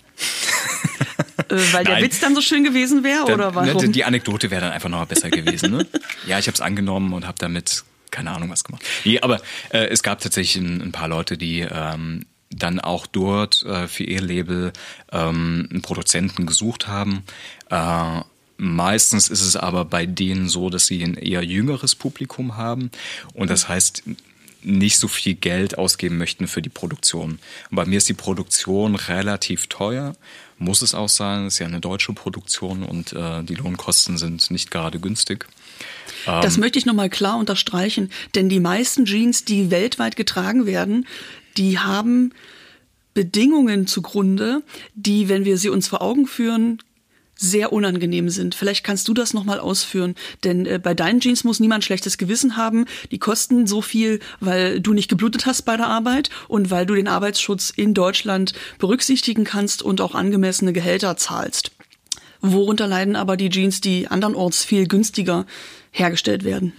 Äh, weil der Nein. Witz dann so schön gewesen wäre oder ne, warum? Die Anekdote wäre dann einfach noch besser gewesen. Ne? ja, ich habe es angenommen und habe damit keine Ahnung was gemacht. Nee, aber äh, es gab tatsächlich ein, ein paar Leute, die ähm, dann auch dort äh, für ihr Label ähm, einen Produzenten gesucht haben. Äh, meistens ist es aber bei denen so, dass sie ein eher jüngeres Publikum haben und das heißt nicht so viel Geld ausgeben möchten für die Produktion. Und bei mir ist die Produktion relativ teuer, muss es auch sein. Es ist ja eine deutsche Produktion und äh, die Lohnkosten sind nicht gerade günstig. Das ähm, möchte ich nochmal klar unterstreichen, denn die meisten Jeans, die weltweit getragen werden, die haben Bedingungen zugrunde, die, wenn wir sie uns vor Augen führen, sehr unangenehm sind. Vielleicht kannst du das nochmal ausführen, denn äh, bei deinen Jeans muss niemand schlechtes Gewissen haben. Die kosten so viel, weil du nicht geblutet hast bei der Arbeit und weil du den Arbeitsschutz in Deutschland berücksichtigen kannst und auch angemessene Gehälter zahlst. Worunter leiden aber die Jeans, die andernorts viel günstiger hergestellt werden?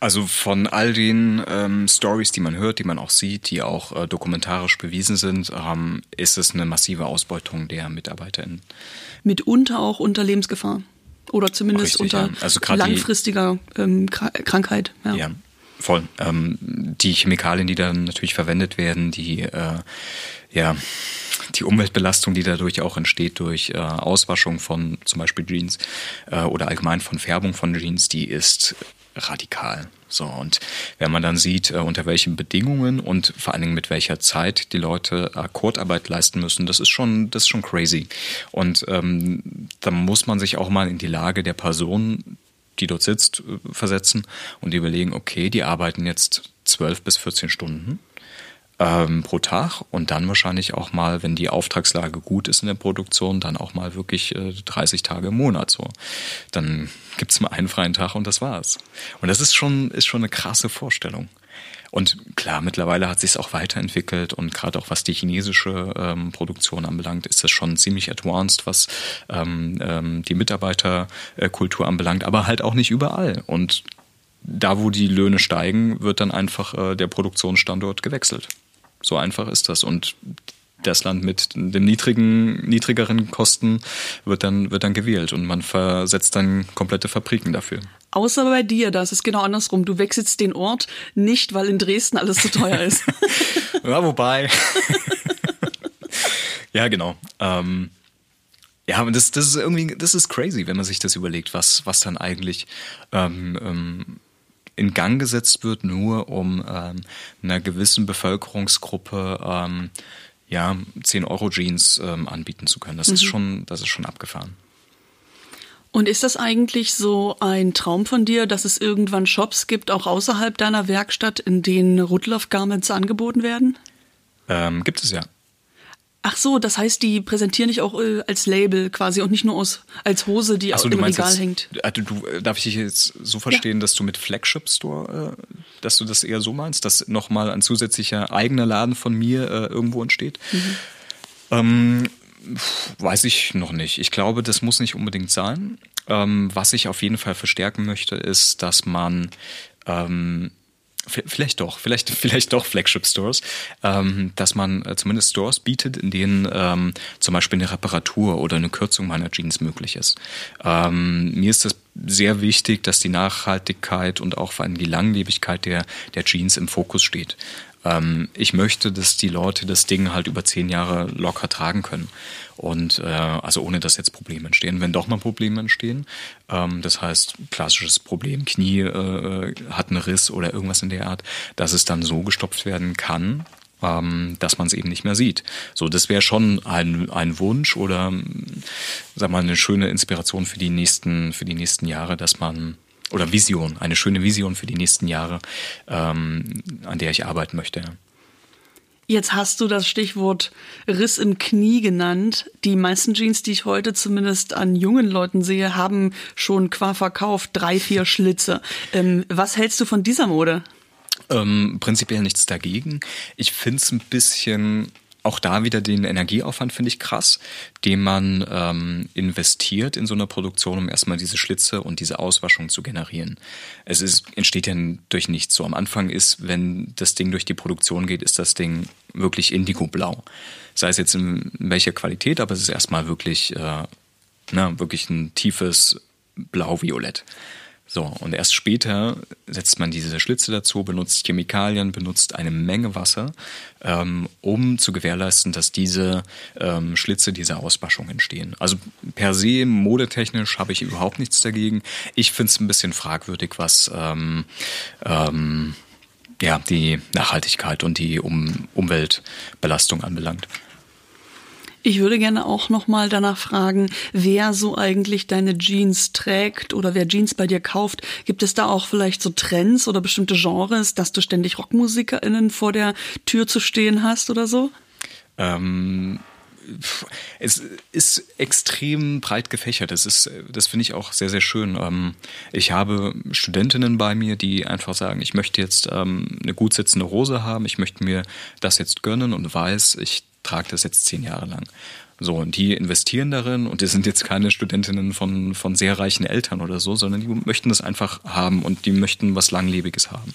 Also von all den ähm, Stories, die man hört, die man auch sieht, die auch äh, dokumentarisch bewiesen sind, ähm, ist es eine massive Ausbeutung der MitarbeiterInnen. Mitunter auch unter Lebensgefahr. Oder zumindest Richtig, unter ja. also langfristiger die, ähm, Krankheit. Ja. ja. Voll. Ähm, die Chemikalien, die dann natürlich verwendet werden, die äh, ja die Umweltbelastung, die dadurch auch entsteht durch äh, Auswaschung von zum Beispiel Jeans äh, oder allgemein von Färbung von Jeans, die ist radikal. So, und wenn man dann sieht, äh, unter welchen Bedingungen und vor allen Dingen mit welcher Zeit die Leute Akkordarbeit leisten müssen, das ist schon, das ist schon crazy. Und ähm, da muss man sich auch mal in die Lage der Person, die dort sitzt, äh, versetzen und überlegen, okay, die arbeiten jetzt zwölf bis 14 Stunden ähm, pro Tag und dann wahrscheinlich auch mal, wenn die Auftragslage gut ist in der Produktion, dann auch mal wirklich äh, 30 Tage im Monat so. Dann gibt's mal einen freien Tag und das war's. Und das ist schon, ist schon eine krasse Vorstellung. Und klar, mittlerweile hat sich es auch weiterentwickelt und gerade auch was die chinesische ähm, Produktion anbelangt, ist das schon ziemlich advanced, was ähm, ähm, die Mitarbeiterkultur anbelangt, aber halt auch nicht überall. Und da, wo die Löhne steigen, wird dann einfach äh, der Produktionsstandort gewechselt. So einfach ist das. Und das Land mit den niedrigen, niedrigeren Kosten wird dann, wird dann gewählt und man versetzt dann komplette Fabriken dafür. Außer bei dir, da ist es genau andersrum. Du wechselst den Ort nicht, weil in Dresden alles zu teuer ist. ja, wobei. ja, genau. Ähm, ja, und das, das ist irgendwie, das ist crazy, wenn man sich das überlegt, was, was dann eigentlich ähm, ähm, in Gang gesetzt wird, nur um ähm, einer gewissen Bevölkerungsgruppe ähm, ja, 10 Euro Jeans ähm, anbieten zu können. Das mhm. ist schon, das ist schon abgefahren. Und ist das eigentlich so ein Traum von dir, dass es irgendwann Shops gibt, auch außerhalb deiner Werkstatt, in denen Rudloff Garments angeboten werden? Ähm, gibt es ja. Ach so, das heißt, die präsentieren dich auch äh, als Label quasi und nicht nur aus, als Hose, die so, im Regal jetzt, hängt. Also du, äh, darf ich dich jetzt so verstehen, ja. dass du mit Flagship Store, äh, dass du das eher so meinst, dass nochmal ein zusätzlicher eigener Laden von mir äh, irgendwo entsteht? Mhm. Ähm, weiß ich noch nicht. Ich glaube, das muss nicht unbedingt sein. Ähm, was ich auf jeden Fall verstärken möchte, ist, dass man ähm, Vielleicht doch, vielleicht, vielleicht doch Flagship Stores, ähm, dass man äh, zumindest Stores bietet, in denen ähm, zum Beispiel eine Reparatur oder eine Kürzung meiner Jeans möglich ist. Ähm, mir ist es sehr wichtig, dass die Nachhaltigkeit und auch vor allem die Langlebigkeit der, der Jeans im Fokus steht. Ähm, ich möchte, dass die Leute das Ding halt über zehn Jahre locker tragen können. Und äh, also ohne dass jetzt Probleme entstehen. Wenn doch mal Probleme entstehen, ähm, das heißt klassisches Problem, Knie äh, hat einen Riss oder irgendwas in der Art, dass es dann so gestopft werden kann, ähm, dass man es eben nicht mehr sieht. So, das wäre schon ein, ein Wunsch oder sag mal eine schöne Inspiration für die nächsten für die nächsten Jahre, dass man oder Vision, eine schöne Vision für die nächsten Jahre, ähm, an der ich arbeiten möchte. Jetzt hast du das Stichwort Riss im Knie genannt. Die meisten Jeans, die ich heute zumindest an jungen Leuten sehe, haben schon qua Verkauf drei, vier Schlitze. Ähm, was hältst du von dieser Mode? Ähm, prinzipiell nichts dagegen. Ich finde es ein bisschen auch da wieder den Energieaufwand finde ich krass, den man ähm, investiert in so einer Produktion, um erstmal diese Schlitze und diese Auswaschung zu generieren. Es ist, entsteht ja durch nichts. So am Anfang ist, wenn das Ding durch die Produktion geht, ist das Ding wirklich indigoblau. Sei es jetzt in welcher Qualität, aber es ist erstmal wirklich, äh, na, wirklich ein tiefes Blau-Violett. So, und erst später setzt man diese Schlitze dazu, benutzt Chemikalien, benutzt eine Menge Wasser, ähm, um zu gewährleisten, dass diese ähm, Schlitze, diese Auswaschung entstehen. Also per se, modetechnisch habe ich überhaupt nichts dagegen. Ich finde es ein bisschen fragwürdig, was ähm, ähm, ja, die Nachhaltigkeit und die um Umweltbelastung anbelangt. Ich würde gerne auch noch mal danach fragen, wer so eigentlich deine Jeans trägt oder wer Jeans bei dir kauft. Gibt es da auch vielleicht so Trends oder bestimmte Genres, dass du ständig RockmusikerInnen vor der Tür zu stehen hast oder so? Ähm, es ist extrem breit gefächert. Das ist, das finde ich auch sehr, sehr schön. Ähm, ich habe Studentinnen bei mir, die einfach sagen, ich möchte jetzt ähm, eine gut sitzende Hose haben, ich möchte mir das jetzt gönnen und weiß, ich trage das jetzt zehn Jahre lang. So, und die investieren darin und die sind jetzt keine Studentinnen von, von sehr reichen Eltern oder so, sondern die möchten das einfach haben und die möchten was Langlebiges haben.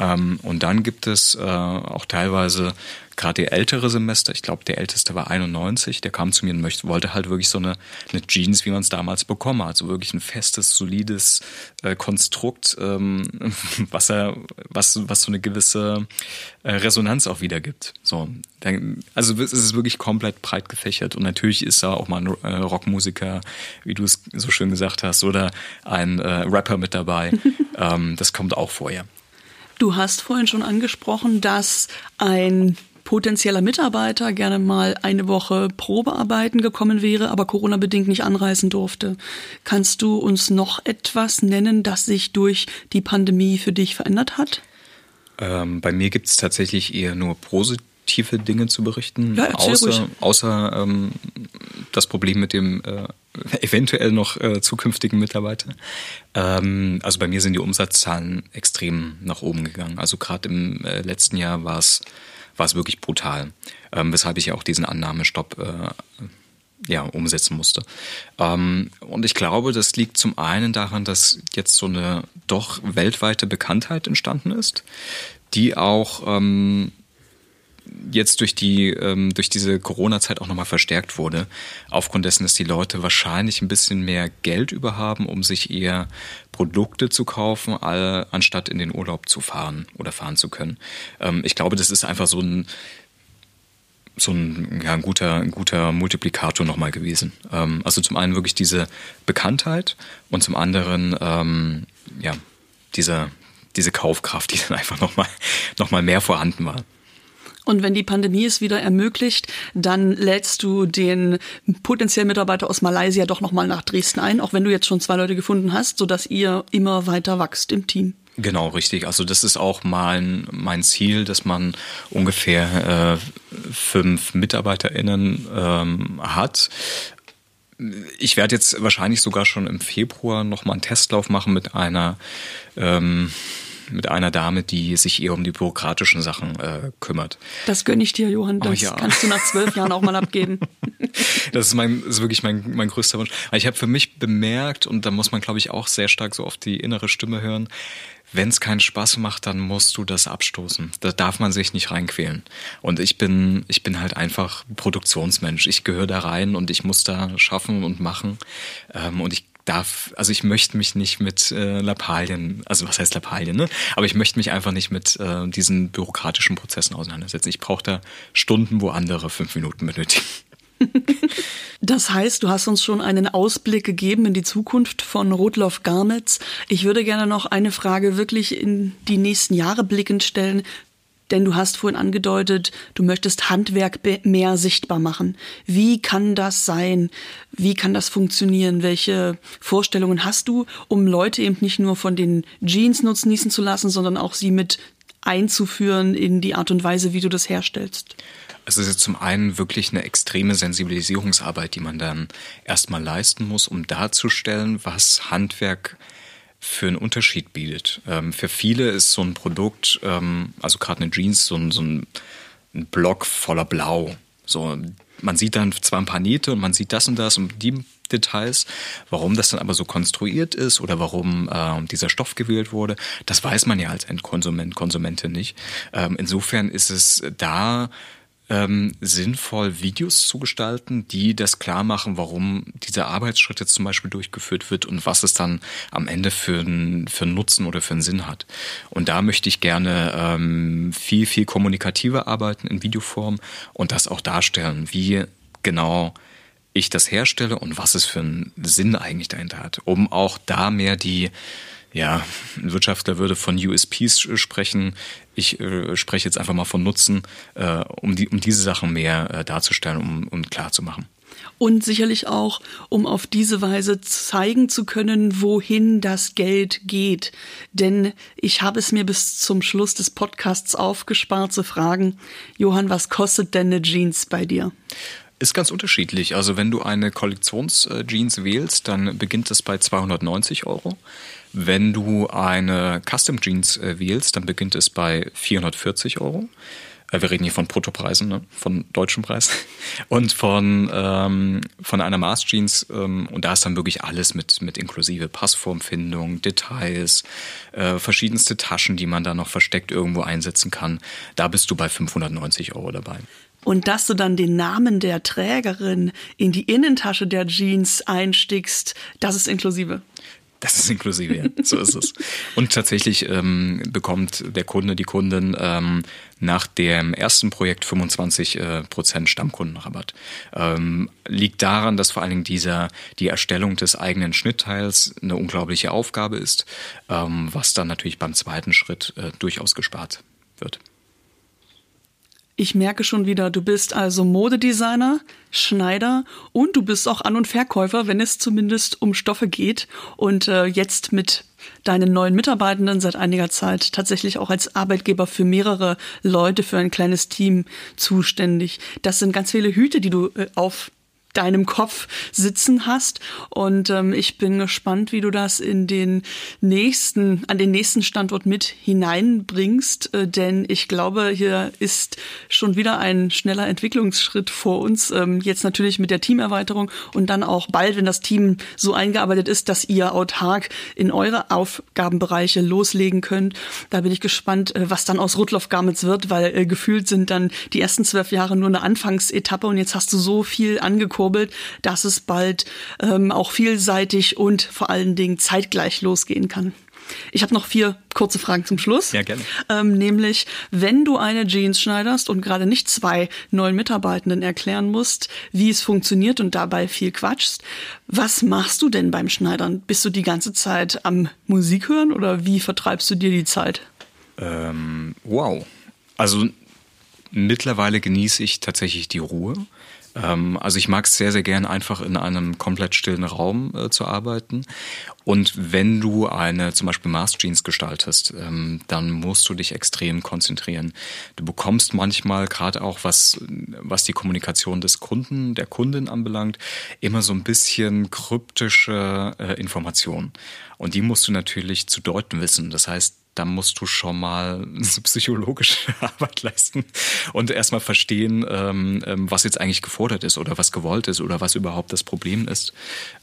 Ähm, und dann gibt es äh, auch teilweise gerade die ältere Semester, ich glaube, der älteste war 91, der kam zu mir und möchte, wollte halt wirklich so eine, eine Jeans, wie man es damals bekommen hat. So wirklich ein festes, solides äh, Konstrukt, ähm, was er, was, was so eine gewisse äh, Resonanz auch wieder gibt. So, dann, also es ist wirklich komplett breit gefächert. Und natürlich ist da auch mal ein äh, Rockmusiker, wie du es so schön gesagt hast, oder ein äh, Rapper mit dabei. ähm, das kommt auch vorher. Du hast vorhin schon angesprochen, dass ein potenzieller Mitarbeiter gerne mal eine Woche Probearbeiten gekommen wäre, aber Corona-bedingt nicht anreisen durfte. Kannst du uns noch etwas nennen, das sich durch die Pandemie für dich verändert hat? Ähm, bei mir gibt es tatsächlich eher nur positive Dinge zu berichten, ja, außer, außer ähm, das Problem mit dem äh, eventuell noch äh, zukünftigen Mitarbeiter. Ähm, also bei mir sind die Umsatzzahlen extrem nach oben gegangen. Also gerade im äh, letzten Jahr war es war es wirklich brutal, ähm, weshalb ich auch diesen Annahmestopp äh, ja, umsetzen musste. Ähm, und ich glaube, das liegt zum einen daran, dass jetzt so eine doch weltweite Bekanntheit entstanden ist, die auch ähm, jetzt durch die ähm, durch diese Corona-Zeit auch nochmal verstärkt wurde, aufgrund dessen, dass die Leute wahrscheinlich ein bisschen mehr Geld überhaben, um sich eher Produkte zu kaufen, all, anstatt in den Urlaub zu fahren oder fahren zu können. Ähm, ich glaube, das ist einfach so ein so ein, ja, ein guter, ein guter Multiplikator nochmal gewesen. Ähm, also zum einen wirklich diese Bekanntheit und zum anderen ähm, ja diese diese Kaufkraft, die dann einfach nochmal noch mal mehr vorhanden war. Und wenn die Pandemie es wieder ermöglicht, dann lädst du den potenziellen Mitarbeiter aus Malaysia doch nochmal nach Dresden ein, auch wenn du jetzt schon zwei Leute gefunden hast, sodass ihr immer weiter wächst im Team. Genau, richtig. Also das ist auch mein, mein Ziel, dass man ungefähr äh, fünf MitarbeiterInnen ähm, hat. Ich werde jetzt wahrscheinlich sogar schon im Februar nochmal einen Testlauf machen mit einer ähm, mit einer Dame, die sich eher um die bürokratischen Sachen äh, kümmert. Das gönne ich dir, Johann. Das oh, ja. kannst du nach zwölf Jahren auch mal abgeben. Das ist, mein, ist wirklich mein, mein größter Wunsch. Ich habe für mich bemerkt, und da muss man, glaube ich, auch sehr stark so auf die innere Stimme hören, wenn es keinen Spaß macht, dann musst du das abstoßen. Da darf man sich nicht reinquälen. Und ich bin, ich bin halt einfach Produktionsmensch. Ich gehöre da rein und ich muss da schaffen und machen. Ähm, und ich darf, also ich möchte mich nicht mit äh, Lappalien, also was heißt Lappalien, ne? Aber ich möchte mich einfach nicht mit äh, diesen bürokratischen Prozessen auseinandersetzen. Ich brauche da Stunden, wo andere fünf Minuten benötigen. Das heißt, du hast uns schon einen Ausblick gegeben in die Zukunft von Rotloff Garnets. Ich würde gerne noch eine Frage wirklich in die nächsten Jahre blickend stellen. Denn du hast vorhin angedeutet, du möchtest Handwerk mehr sichtbar machen. Wie kann das sein? Wie kann das funktionieren? Welche Vorstellungen hast du, um Leute eben nicht nur von den Jeans nutzen zu lassen, sondern auch sie mit einzuführen in die Art und Weise, wie du das herstellst? Es ist jetzt zum einen wirklich eine extreme Sensibilisierungsarbeit, die man dann erstmal leisten muss, um darzustellen, was Handwerk für einen Unterschied bietet. Ähm, für viele ist so ein Produkt, ähm, also gerade eine Jeans, so ein, ein Block voller Blau. So, man sieht dann zwar ein paar Nähte und man sieht das und das und die Details. Warum das dann aber so konstruiert ist oder warum äh, dieser Stoff gewählt wurde, das weiß man ja als Endkonsument, Konsumentin nicht. Ähm, insofern ist es da ähm, sinnvoll, Videos zu gestalten, die das klar machen, warum dieser Arbeitsschritt jetzt zum Beispiel durchgeführt wird und was es dann am Ende für einen für einen Nutzen oder für einen Sinn hat. Und da möchte ich gerne ähm, viel, viel kommunikativer arbeiten in Videoform und das auch darstellen, wie genau ich das herstelle und was es für einen Sinn eigentlich dahinter hat, um auch da mehr die ja, ein Wirtschaftler würde von USPs sprechen. Ich äh, spreche jetzt einfach mal von Nutzen, äh, um, die, um diese Sachen mehr äh, darzustellen, um, um klar zu machen. Und sicherlich auch, um auf diese Weise zeigen zu können, wohin das Geld geht. Denn ich habe es mir bis zum Schluss des Podcasts aufgespart zu fragen, Johann, was kostet denn eine Jeans bei dir? Ist ganz unterschiedlich. Also wenn du eine Kollektionsjeans wählst, dann beginnt es bei 290 Euro. Wenn du eine Custom Jeans äh, wählst, dann beginnt es bei 440 Euro. Äh, wir reden hier von Bruttopreisen, ne? von deutschem Preis. Und von, ähm, von einer Maß Jeans, ähm, und da ist dann wirklich alles mit, mit inklusive Passformfindung, Details, äh, verschiedenste Taschen, die man da noch versteckt irgendwo einsetzen kann. Da bist du bei 590 Euro dabei. Und dass du dann den Namen der Trägerin in die Innentasche der Jeans einstickst, das ist inklusive. Das ist inklusive, ja. So ist es. Und tatsächlich ähm, bekommt der Kunde, die Kundin ähm, nach dem ersten Projekt 25 äh, Prozent Stammkundenrabatt. Ähm, liegt daran, dass vor allen Dingen dieser, die Erstellung des eigenen Schnittteils eine unglaubliche Aufgabe ist, ähm, was dann natürlich beim zweiten Schritt äh, durchaus gespart wird. Ich merke schon wieder, du bist also Modedesigner, Schneider und du bist auch An- und Verkäufer, wenn es zumindest um Stoffe geht. Und äh, jetzt mit deinen neuen Mitarbeitenden seit einiger Zeit tatsächlich auch als Arbeitgeber für mehrere Leute, für ein kleines Team zuständig. Das sind ganz viele Hüte, die du äh, auf deinem Kopf sitzen hast. Und ähm, ich bin gespannt, wie du das in den nächsten, an den nächsten Standort mit hineinbringst. Äh, denn ich glaube, hier ist schon wieder ein schneller Entwicklungsschritt vor uns. Ähm, jetzt natürlich mit der Teamerweiterung und dann auch bald, wenn das Team so eingearbeitet ist, dass ihr autark in eure Aufgabenbereiche loslegen könnt. Da bin ich gespannt, äh, was dann aus Rudloff Garments wird, weil äh, gefühlt sind dann die ersten zwölf Jahre nur eine Anfangsetappe und jetzt hast du so viel angeguckt angekurbelt, dass es bald ähm, auch vielseitig und vor allen Dingen zeitgleich losgehen kann. Ich habe noch vier kurze Fragen zum Schluss. Ja, gerne. Ähm, nämlich, wenn du eine Jeans schneiderst und gerade nicht zwei neuen Mitarbeitenden erklären musst, wie es funktioniert und dabei viel quatschst, was machst du denn beim Schneidern? Bist du die ganze Zeit am Musik hören oder wie vertreibst du dir die Zeit? Ähm, wow. Also mittlerweile genieße ich tatsächlich die Ruhe. Ähm, also ich mag es sehr, sehr gern, einfach in einem komplett stillen Raum äh, zu arbeiten. Und wenn du eine zum Beispiel Mask Jeans gestaltest, ähm, dann musst du dich extrem konzentrieren. Du bekommst manchmal gerade auch was, was die Kommunikation des Kunden, der Kundin anbelangt, immer so ein bisschen kryptische äh, Informationen. Und die musst du natürlich zu deuten wissen. Das heißt, da musst du schon mal psychologische Arbeit leisten und erstmal verstehen, ähm, ähm, was jetzt eigentlich gefordert ist oder was gewollt ist oder was überhaupt das Problem ist.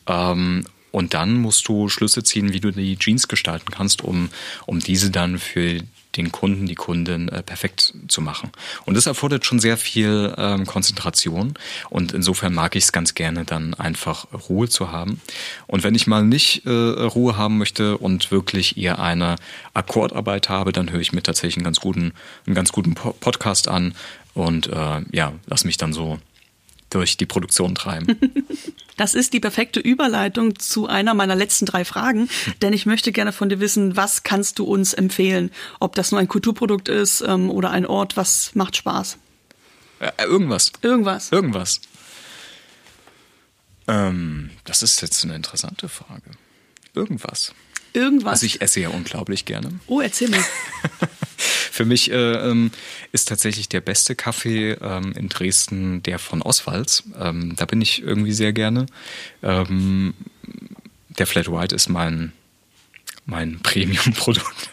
Ähm, und dann musst du Schlüsse ziehen, wie du die Jeans gestalten kannst, um, um diese dann für den Kunden, die Kundin äh, perfekt zu machen. Und das erfordert schon sehr viel ähm, Konzentration und insofern mag ich es ganz gerne, dann einfach Ruhe zu haben. Und wenn ich mal nicht äh, Ruhe haben möchte und wirklich eher eine Akkordarbeit habe, dann höre ich mir tatsächlich einen ganz guten, einen ganz guten Podcast an und äh, ja, lass mich dann so durch die Produktion treiben. Das ist die perfekte Überleitung zu einer meiner letzten drei Fragen, denn ich möchte gerne von dir wissen, was kannst du uns empfehlen? Ob das nur ein Kulturprodukt ist ähm, oder ein Ort, was macht Spaß? Äh, irgendwas. Irgendwas. Irgendwas. Ähm, das ist jetzt eine interessante Frage. Irgendwas. Irgendwas. Also ich esse ja unglaublich gerne. Oh, erzähl mir. Für mich äh, ähm, ist tatsächlich der beste Kaffee ähm, in Dresden der von Oswalds. Ähm, da bin ich irgendwie sehr gerne. Ähm, der Flat White ist mein, mein Premium-Produkt.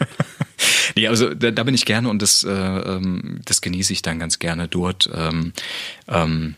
nee, also da, da bin ich gerne und das, äh, ähm, das genieße ich dann ganz gerne dort. Ähm, ähm,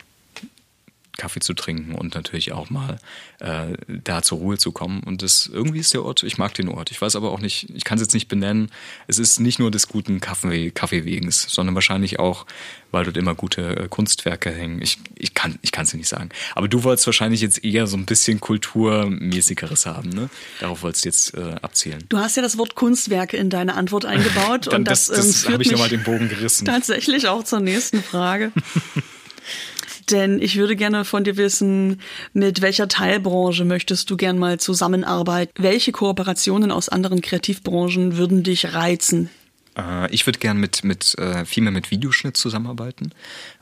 Kaffee zu trinken und natürlich auch mal äh, da zur Ruhe zu kommen. Und das irgendwie ist der Ort, ich mag den Ort. Ich weiß aber auch nicht, ich kann es jetzt nicht benennen. Es ist nicht nur des guten Kaffee, Kaffeewegens, sondern wahrscheinlich auch, weil dort immer gute äh, Kunstwerke hängen. Ich, ich kann ich es dir nicht sagen. Aber du wolltest wahrscheinlich jetzt eher so ein bisschen Kulturmäßigeres haben, ne? Darauf wolltest du jetzt äh, abzielen. Du hast ja das Wort Kunstwerke in deine Antwort eingebaut. Dann, und das, das, das ähm, habe ich nochmal den Bogen gerissen. Tatsächlich auch zur nächsten Frage. Denn ich würde gerne von dir wissen, mit welcher Teilbranche möchtest du gern mal zusammenarbeiten? Welche Kooperationen aus anderen Kreativbranchen würden dich reizen? Äh, ich würde gern mit, mit äh, viel mehr mit Videoschnitt zusammenarbeiten.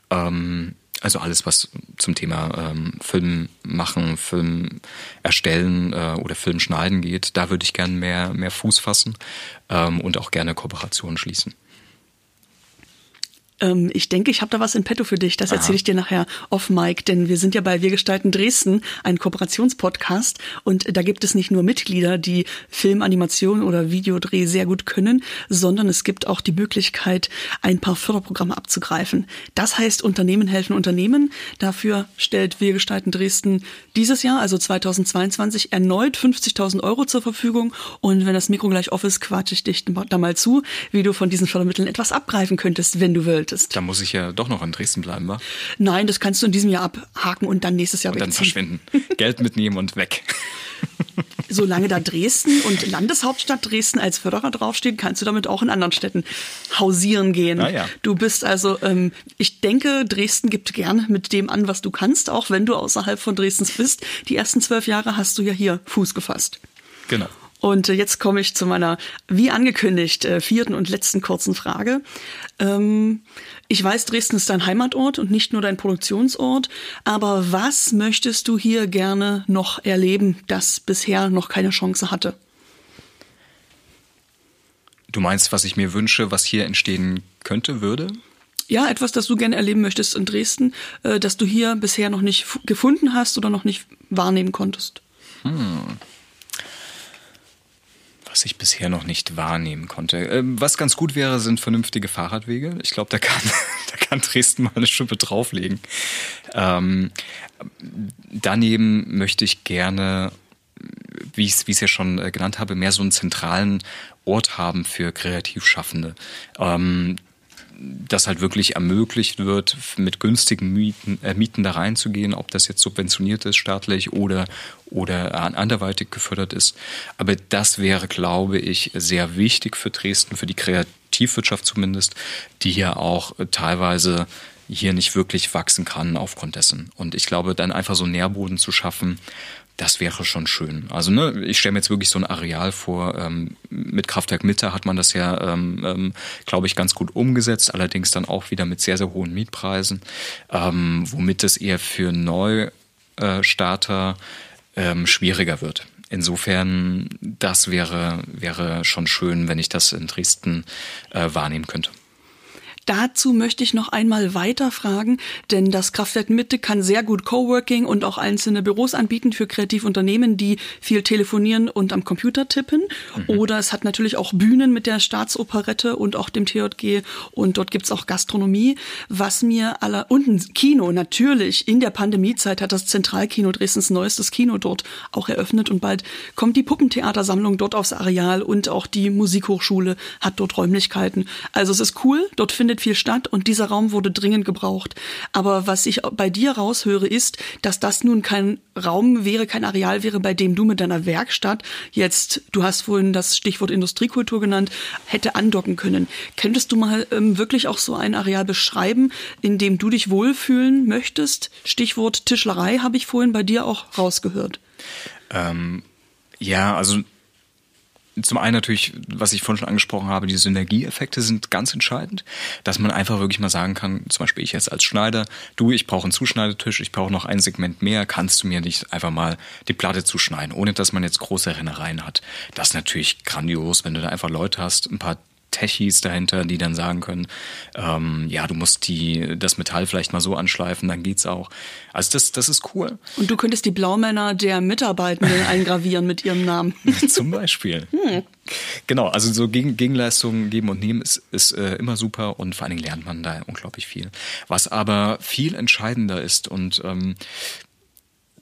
Ähm, also alles, was zum Thema ähm, Film machen, Film erstellen äh, oder Film schneiden geht, da würde ich gern mehr, mehr Fuß fassen ähm, und auch gerne Kooperationen schließen. Ähm, ich denke, ich habe da was in petto für dich. Das erzähle ich dir nachher off Mike, denn wir sind ja bei Wir gestalten Dresden, ein Kooperationspodcast und da gibt es nicht nur Mitglieder, die Film, Animation oder Videodreh sehr gut können, sondern es gibt auch die Möglichkeit, ein paar Förderprogramme abzugreifen. Das heißt, Unternehmen helfen Unternehmen. Dafür stellt Wir gestalten Dresden dieses Jahr, also 2022, erneut 50.000 Euro zur Verfügung. Und wenn das Mikro gleich off ist, quatsche ich dich da mal zu, wie du von diesen Fördermitteln etwas abgreifen könntest, wenn du willst solltest. Da muss ich ja doch noch in Dresden bleiben, wa? Nein, das kannst du in diesem Jahr abhaken und dann nächstes Jahr und wegziehen. dann verschwinden. Geld mitnehmen und weg. Solange da Dresden und Landeshauptstadt Dresden als Förderer draufsteht, kannst du damit auch in anderen Städten hausieren gehen. Ja. Du bist also, ähm, ich denke, Dresden gibt gern mit dem an, was du kannst, auch wenn du außerhalb von Dresdens bist. Die ersten zwölf Jahre hast du ja hier Fuß gefasst. Genau. Und äh, jetzt komme ich zu meiner, wie angekündigt, äh, vierten und letzten kurzen Frage. Ähm, ich weiß, Dresden ist dein Heimatort und nicht nur dein Produktionsort, aber was möchtest du hier gerne noch erleben, das bisher noch keine Chance hatte? Du meinst, was ich mir wünsche, was hier entstehen könnte, würde? Ja, etwas, das du gerne erleben möchtest in Dresden, äh, das du hier bisher noch nicht gefunden hast oder noch nicht wahrnehmen konntest. Hm was ich bisher noch nicht wahrnehmen konnte. Ähm, was ganz gut wäre, sind vernünftige Fahrradwege. Ich glaube, da kann, da kann Dresden mal eine Schippe drauflegen. Ähm, daneben möchte ich gerne, wie ich es ja schon äh, genannt habe, mehr so einen zentralen Ort haben für Kreativschaffende. Ähm, das halt wirklich ermöglicht wird, mit günstigen Mieten, äh, Mieten da reinzugehen, ob das jetzt subventioniert ist staatlich oder, oder anderweitig gefördert ist. Aber das wäre, glaube ich, sehr wichtig für Dresden, für die Kreativwirtschaft zumindest, die ja auch teilweise hier nicht wirklich wachsen kann aufgrund dessen. Und ich glaube, dann einfach so Nährboden zu schaffen, das wäre schon schön. Also ne, ich stelle mir jetzt wirklich so ein Areal vor. Ähm, mit Kraftwerk Mitte hat man das ja, ähm, ähm, glaube ich, ganz gut umgesetzt. Allerdings dann auch wieder mit sehr, sehr hohen Mietpreisen, ähm, womit es eher für Neustarter ähm, schwieriger wird. Insofern, das wäre, wäre schon schön, wenn ich das in Dresden äh, wahrnehmen könnte. Dazu möchte ich noch einmal weiter fragen, denn das Kraftwerk Mitte kann sehr gut Coworking und auch einzelne Büros anbieten für Kreativunternehmen, die viel telefonieren und am Computer tippen. Mhm. Oder es hat natürlich auch Bühnen mit der Staatsoperette und auch dem TJG und dort gibt's auch Gastronomie. Was mir aller und ein Kino natürlich in der Pandemiezeit hat das Zentralkino Dresdens neuestes Kino dort auch eröffnet und bald kommt die Puppentheatersammlung dort aufs Areal und auch die Musikhochschule hat dort Räumlichkeiten. Also es ist cool, dort findet findet viel statt und dieser Raum wurde dringend gebraucht. Aber was ich bei dir raushöre, ist, dass das nun kein Raum wäre, kein Areal wäre, bei dem du mit deiner Werkstatt jetzt, du hast vorhin das Stichwort Industriekultur genannt, hätte andocken können. Könntest du mal ähm, wirklich auch so ein Areal beschreiben, in dem du dich wohlfühlen möchtest? Stichwort Tischlerei habe ich vorhin bei dir auch rausgehört. Ähm, ja, also zum einen natürlich, was ich vorhin schon angesprochen habe, die Synergieeffekte sind ganz entscheidend, dass man einfach wirklich mal sagen kann, zum Beispiel ich jetzt als Schneider, du, ich brauche einen Zuschneidetisch, ich brauche noch ein Segment mehr, kannst du mir nicht einfach mal die Platte zuschneiden, ohne dass man jetzt große Rennereien hat. Das ist natürlich grandios, wenn du da einfach Leute hast, ein paar Techies dahinter, die dann sagen können, ähm, ja, du musst die, das Metall vielleicht mal so anschleifen, dann geht's auch. Also das, das ist cool. Und du könntest die Blaumänner der Mitarbeitenden eingravieren mit ihrem Namen. Zum Beispiel. Hm. Genau, also so Gegen, Gegenleistungen geben und nehmen ist, ist äh, immer super und vor allen Dingen lernt man da unglaublich viel. Was aber viel entscheidender ist und ähm,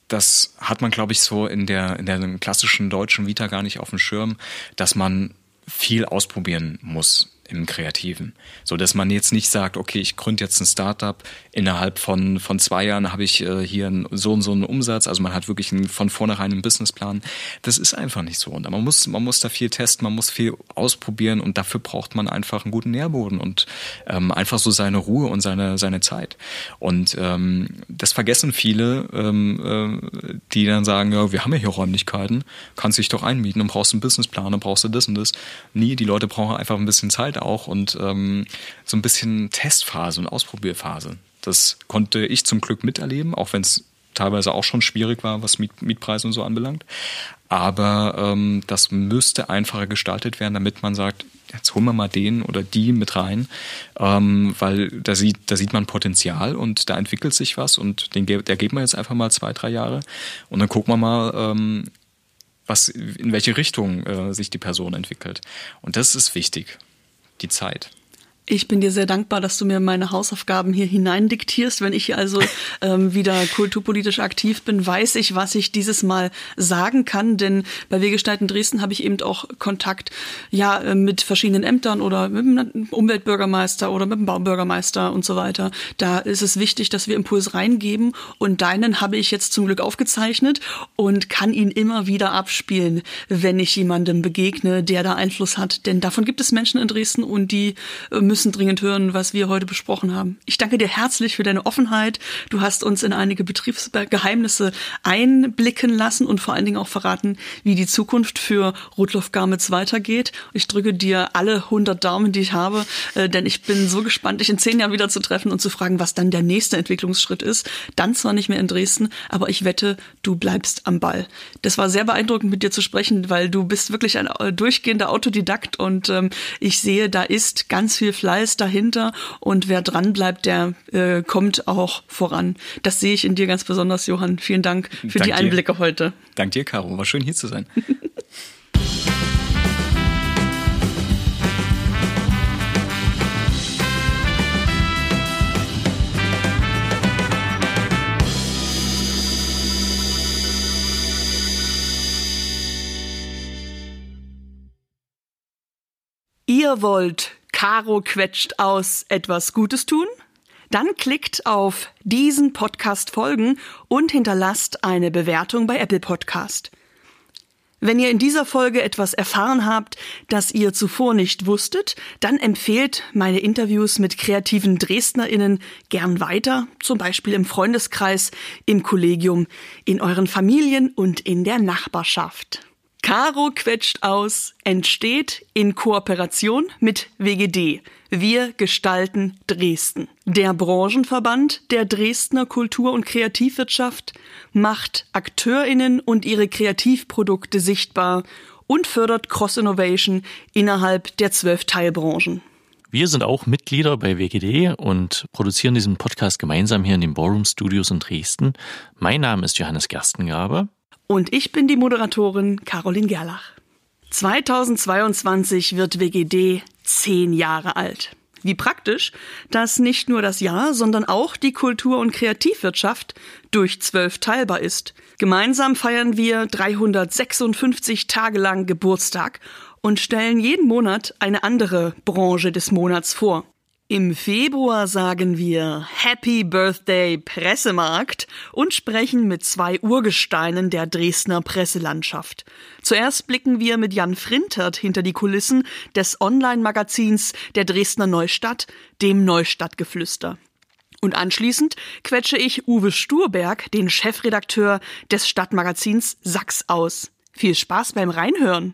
das hat man, glaube ich, so in der, in der klassischen deutschen Vita gar nicht auf dem Schirm, dass man viel ausprobieren muss im Kreativen. So dass man jetzt nicht sagt, okay, ich gründe jetzt ein Startup, innerhalb von, von zwei Jahren habe ich äh, hier einen, so und so einen Umsatz. Also man hat wirklich einen, von vornherein einen Businessplan. Das ist einfach nicht so. Und man muss, man muss da viel testen, man muss viel ausprobieren und dafür braucht man einfach einen guten Nährboden und ähm, einfach so seine Ruhe und seine, seine Zeit. Und ähm, das vergessen viele, ähm, äh, die dann sagen, ja, wir haben ja hier Räumlichkeiten, kannst dich doch einmieten und brauchst einen Businessplan und brauchst du das und das. Nie, die Leute brauchen einfach ein bisschen Zeit auch und ähm, so ein bisschen Testphase und Ausprobierphase. Das konnte ich zum Glück miterleben, auch wenn es teilweise auch schon schwierig war, was Miet Mietpreise und so anbelangt. Aber ähm, das müsste einfacher gestaltet werden, damit man sagt, jetzt holen wir mal den oder die mit rein, ähm, weil da sieht, da sieht man Potenzial und da entwickelt sich was und den, der geben wir jetzt einfach mal zwei, drei Jahre und dann gucken wir mal, ähm, was, in welche Richtung äh, sich die Person entwickelt. Und das ist wichtig die Zeit. Ich bin dir sehr dankbar, dass du mir meine Hausaufgaben hier hineindiktierst. Wenn ich also ähm, wieder kulturpolitisch aktiv bin, weiß ich, was ich dieses Mal sagen kann. Denn bei Wegestalten Dresden habe ich eben auch Kontakt ja äh, mit verschiedenen Ämtern oder mit dem Umweltbürgermeister oder mit dem Baubürgermeister und so weiter. Da ist es wichtig, dass wir Impuls reingeben. Und deinen habe ich jetzt zum Glück aufgezeichnet und kann ihn immer wieder abspielen, wenn ich jemandem begegne, der da Einfluss hat. Denn davon gibt es Menschen in Dresden und die äh, müssen müssen dringend hören, was wir heute besprochen haben. Ich danke dir herzlich für deine Offenheit. Du hast uns in einige Betriebsgeheimnisse einblicken lassen und vor allen Dingen auch verraten, wie die Zukunft für Rudloff Garmitz weitergeht. Ich drücke dir alle 100 Daumen, die ich habe, äh, denn ich bin so gespannt, dich in zehn Jahren wieder zu treffen und zu fragen, was dann der nächste Entwicklungsschritt ist. Dann zwar nicht mehr in Dresden, aber ich wette, du bleibst am Ball. Das war sehr beeindruckend, mit dir zu sprechen, weil du bist wirklich ein äh, durchgehender Autodidakt und ähm, ich sehe, da ist ganz viel Fleisch Fleiß dahinter und wer dran bleibt, der äh, kommt auch voran. Das sehe ich in dir ganz besonders, Johann. Vielen Dank für Dank die Einblicke dir. heute. Dank dir, Caro. War schön hier zu sein. Ihr wollt Caro quetscht aus etwas Gutes tun? Dann klickt auf diesen Podcast folgen und hinterlasst eine Bewertung bei Apple Podcast. Wenn ihr in dieser Folge etwas erfahren habt, das ihr zuvor nicht wusstet, dann empfehlt meine Interviews mit kreativen DresdnerInnen gern weiter, zum Beispiel im Freundeskreis, im Kollegium, in euren Familien und in der Nachbarschaft. Caro quetscht aus entsteht in Kooperation mit WGD. Wir gestalten Dresden. Der Branchenverband der Dresdner Kultur- und Kreativwirtschaft macht AkteurInnen und ihre Kreativprodukte sichtbar und fördert Cross-Innovation innerhalb der zwölf Teilbranchen. Wir sind auch Mitglieder bei WGD und produzieren diesen Podcast gemeinsam hier in den Ballroom Studios in Dresden. Mein Name ist Johannes Gerstengabe. Und ich bin die Moderatorin Caroline Gerlach. 2022 wird WGD zehn Jahre alt. Wie praktisch, dass nicht nur das Jahr, sondern auch die Kultur- und Kreativwirtschaft durch zwölf teilbar ist. Gemeinsam feiern wir 356 Tage lang Geburtstag und stellen jeden Monat eine andere Branche des Monats vor. Im Februar sagen wir Happy Birthday Pressemarkt und sprechen mit zwei Urgesteinen der Dresdner Presselandschaft. Zuerst blicken wir mit Jan Frintert hinter die Kulissen des Online-Magazins der Dresdner Neustadt, dem Neustadtgeflüster. Und anschließend quetsche ich Uwe Sturberg, den Chefredakteur des Stadtmagazins Sachs aus. Viel Spaß beim Reinhören!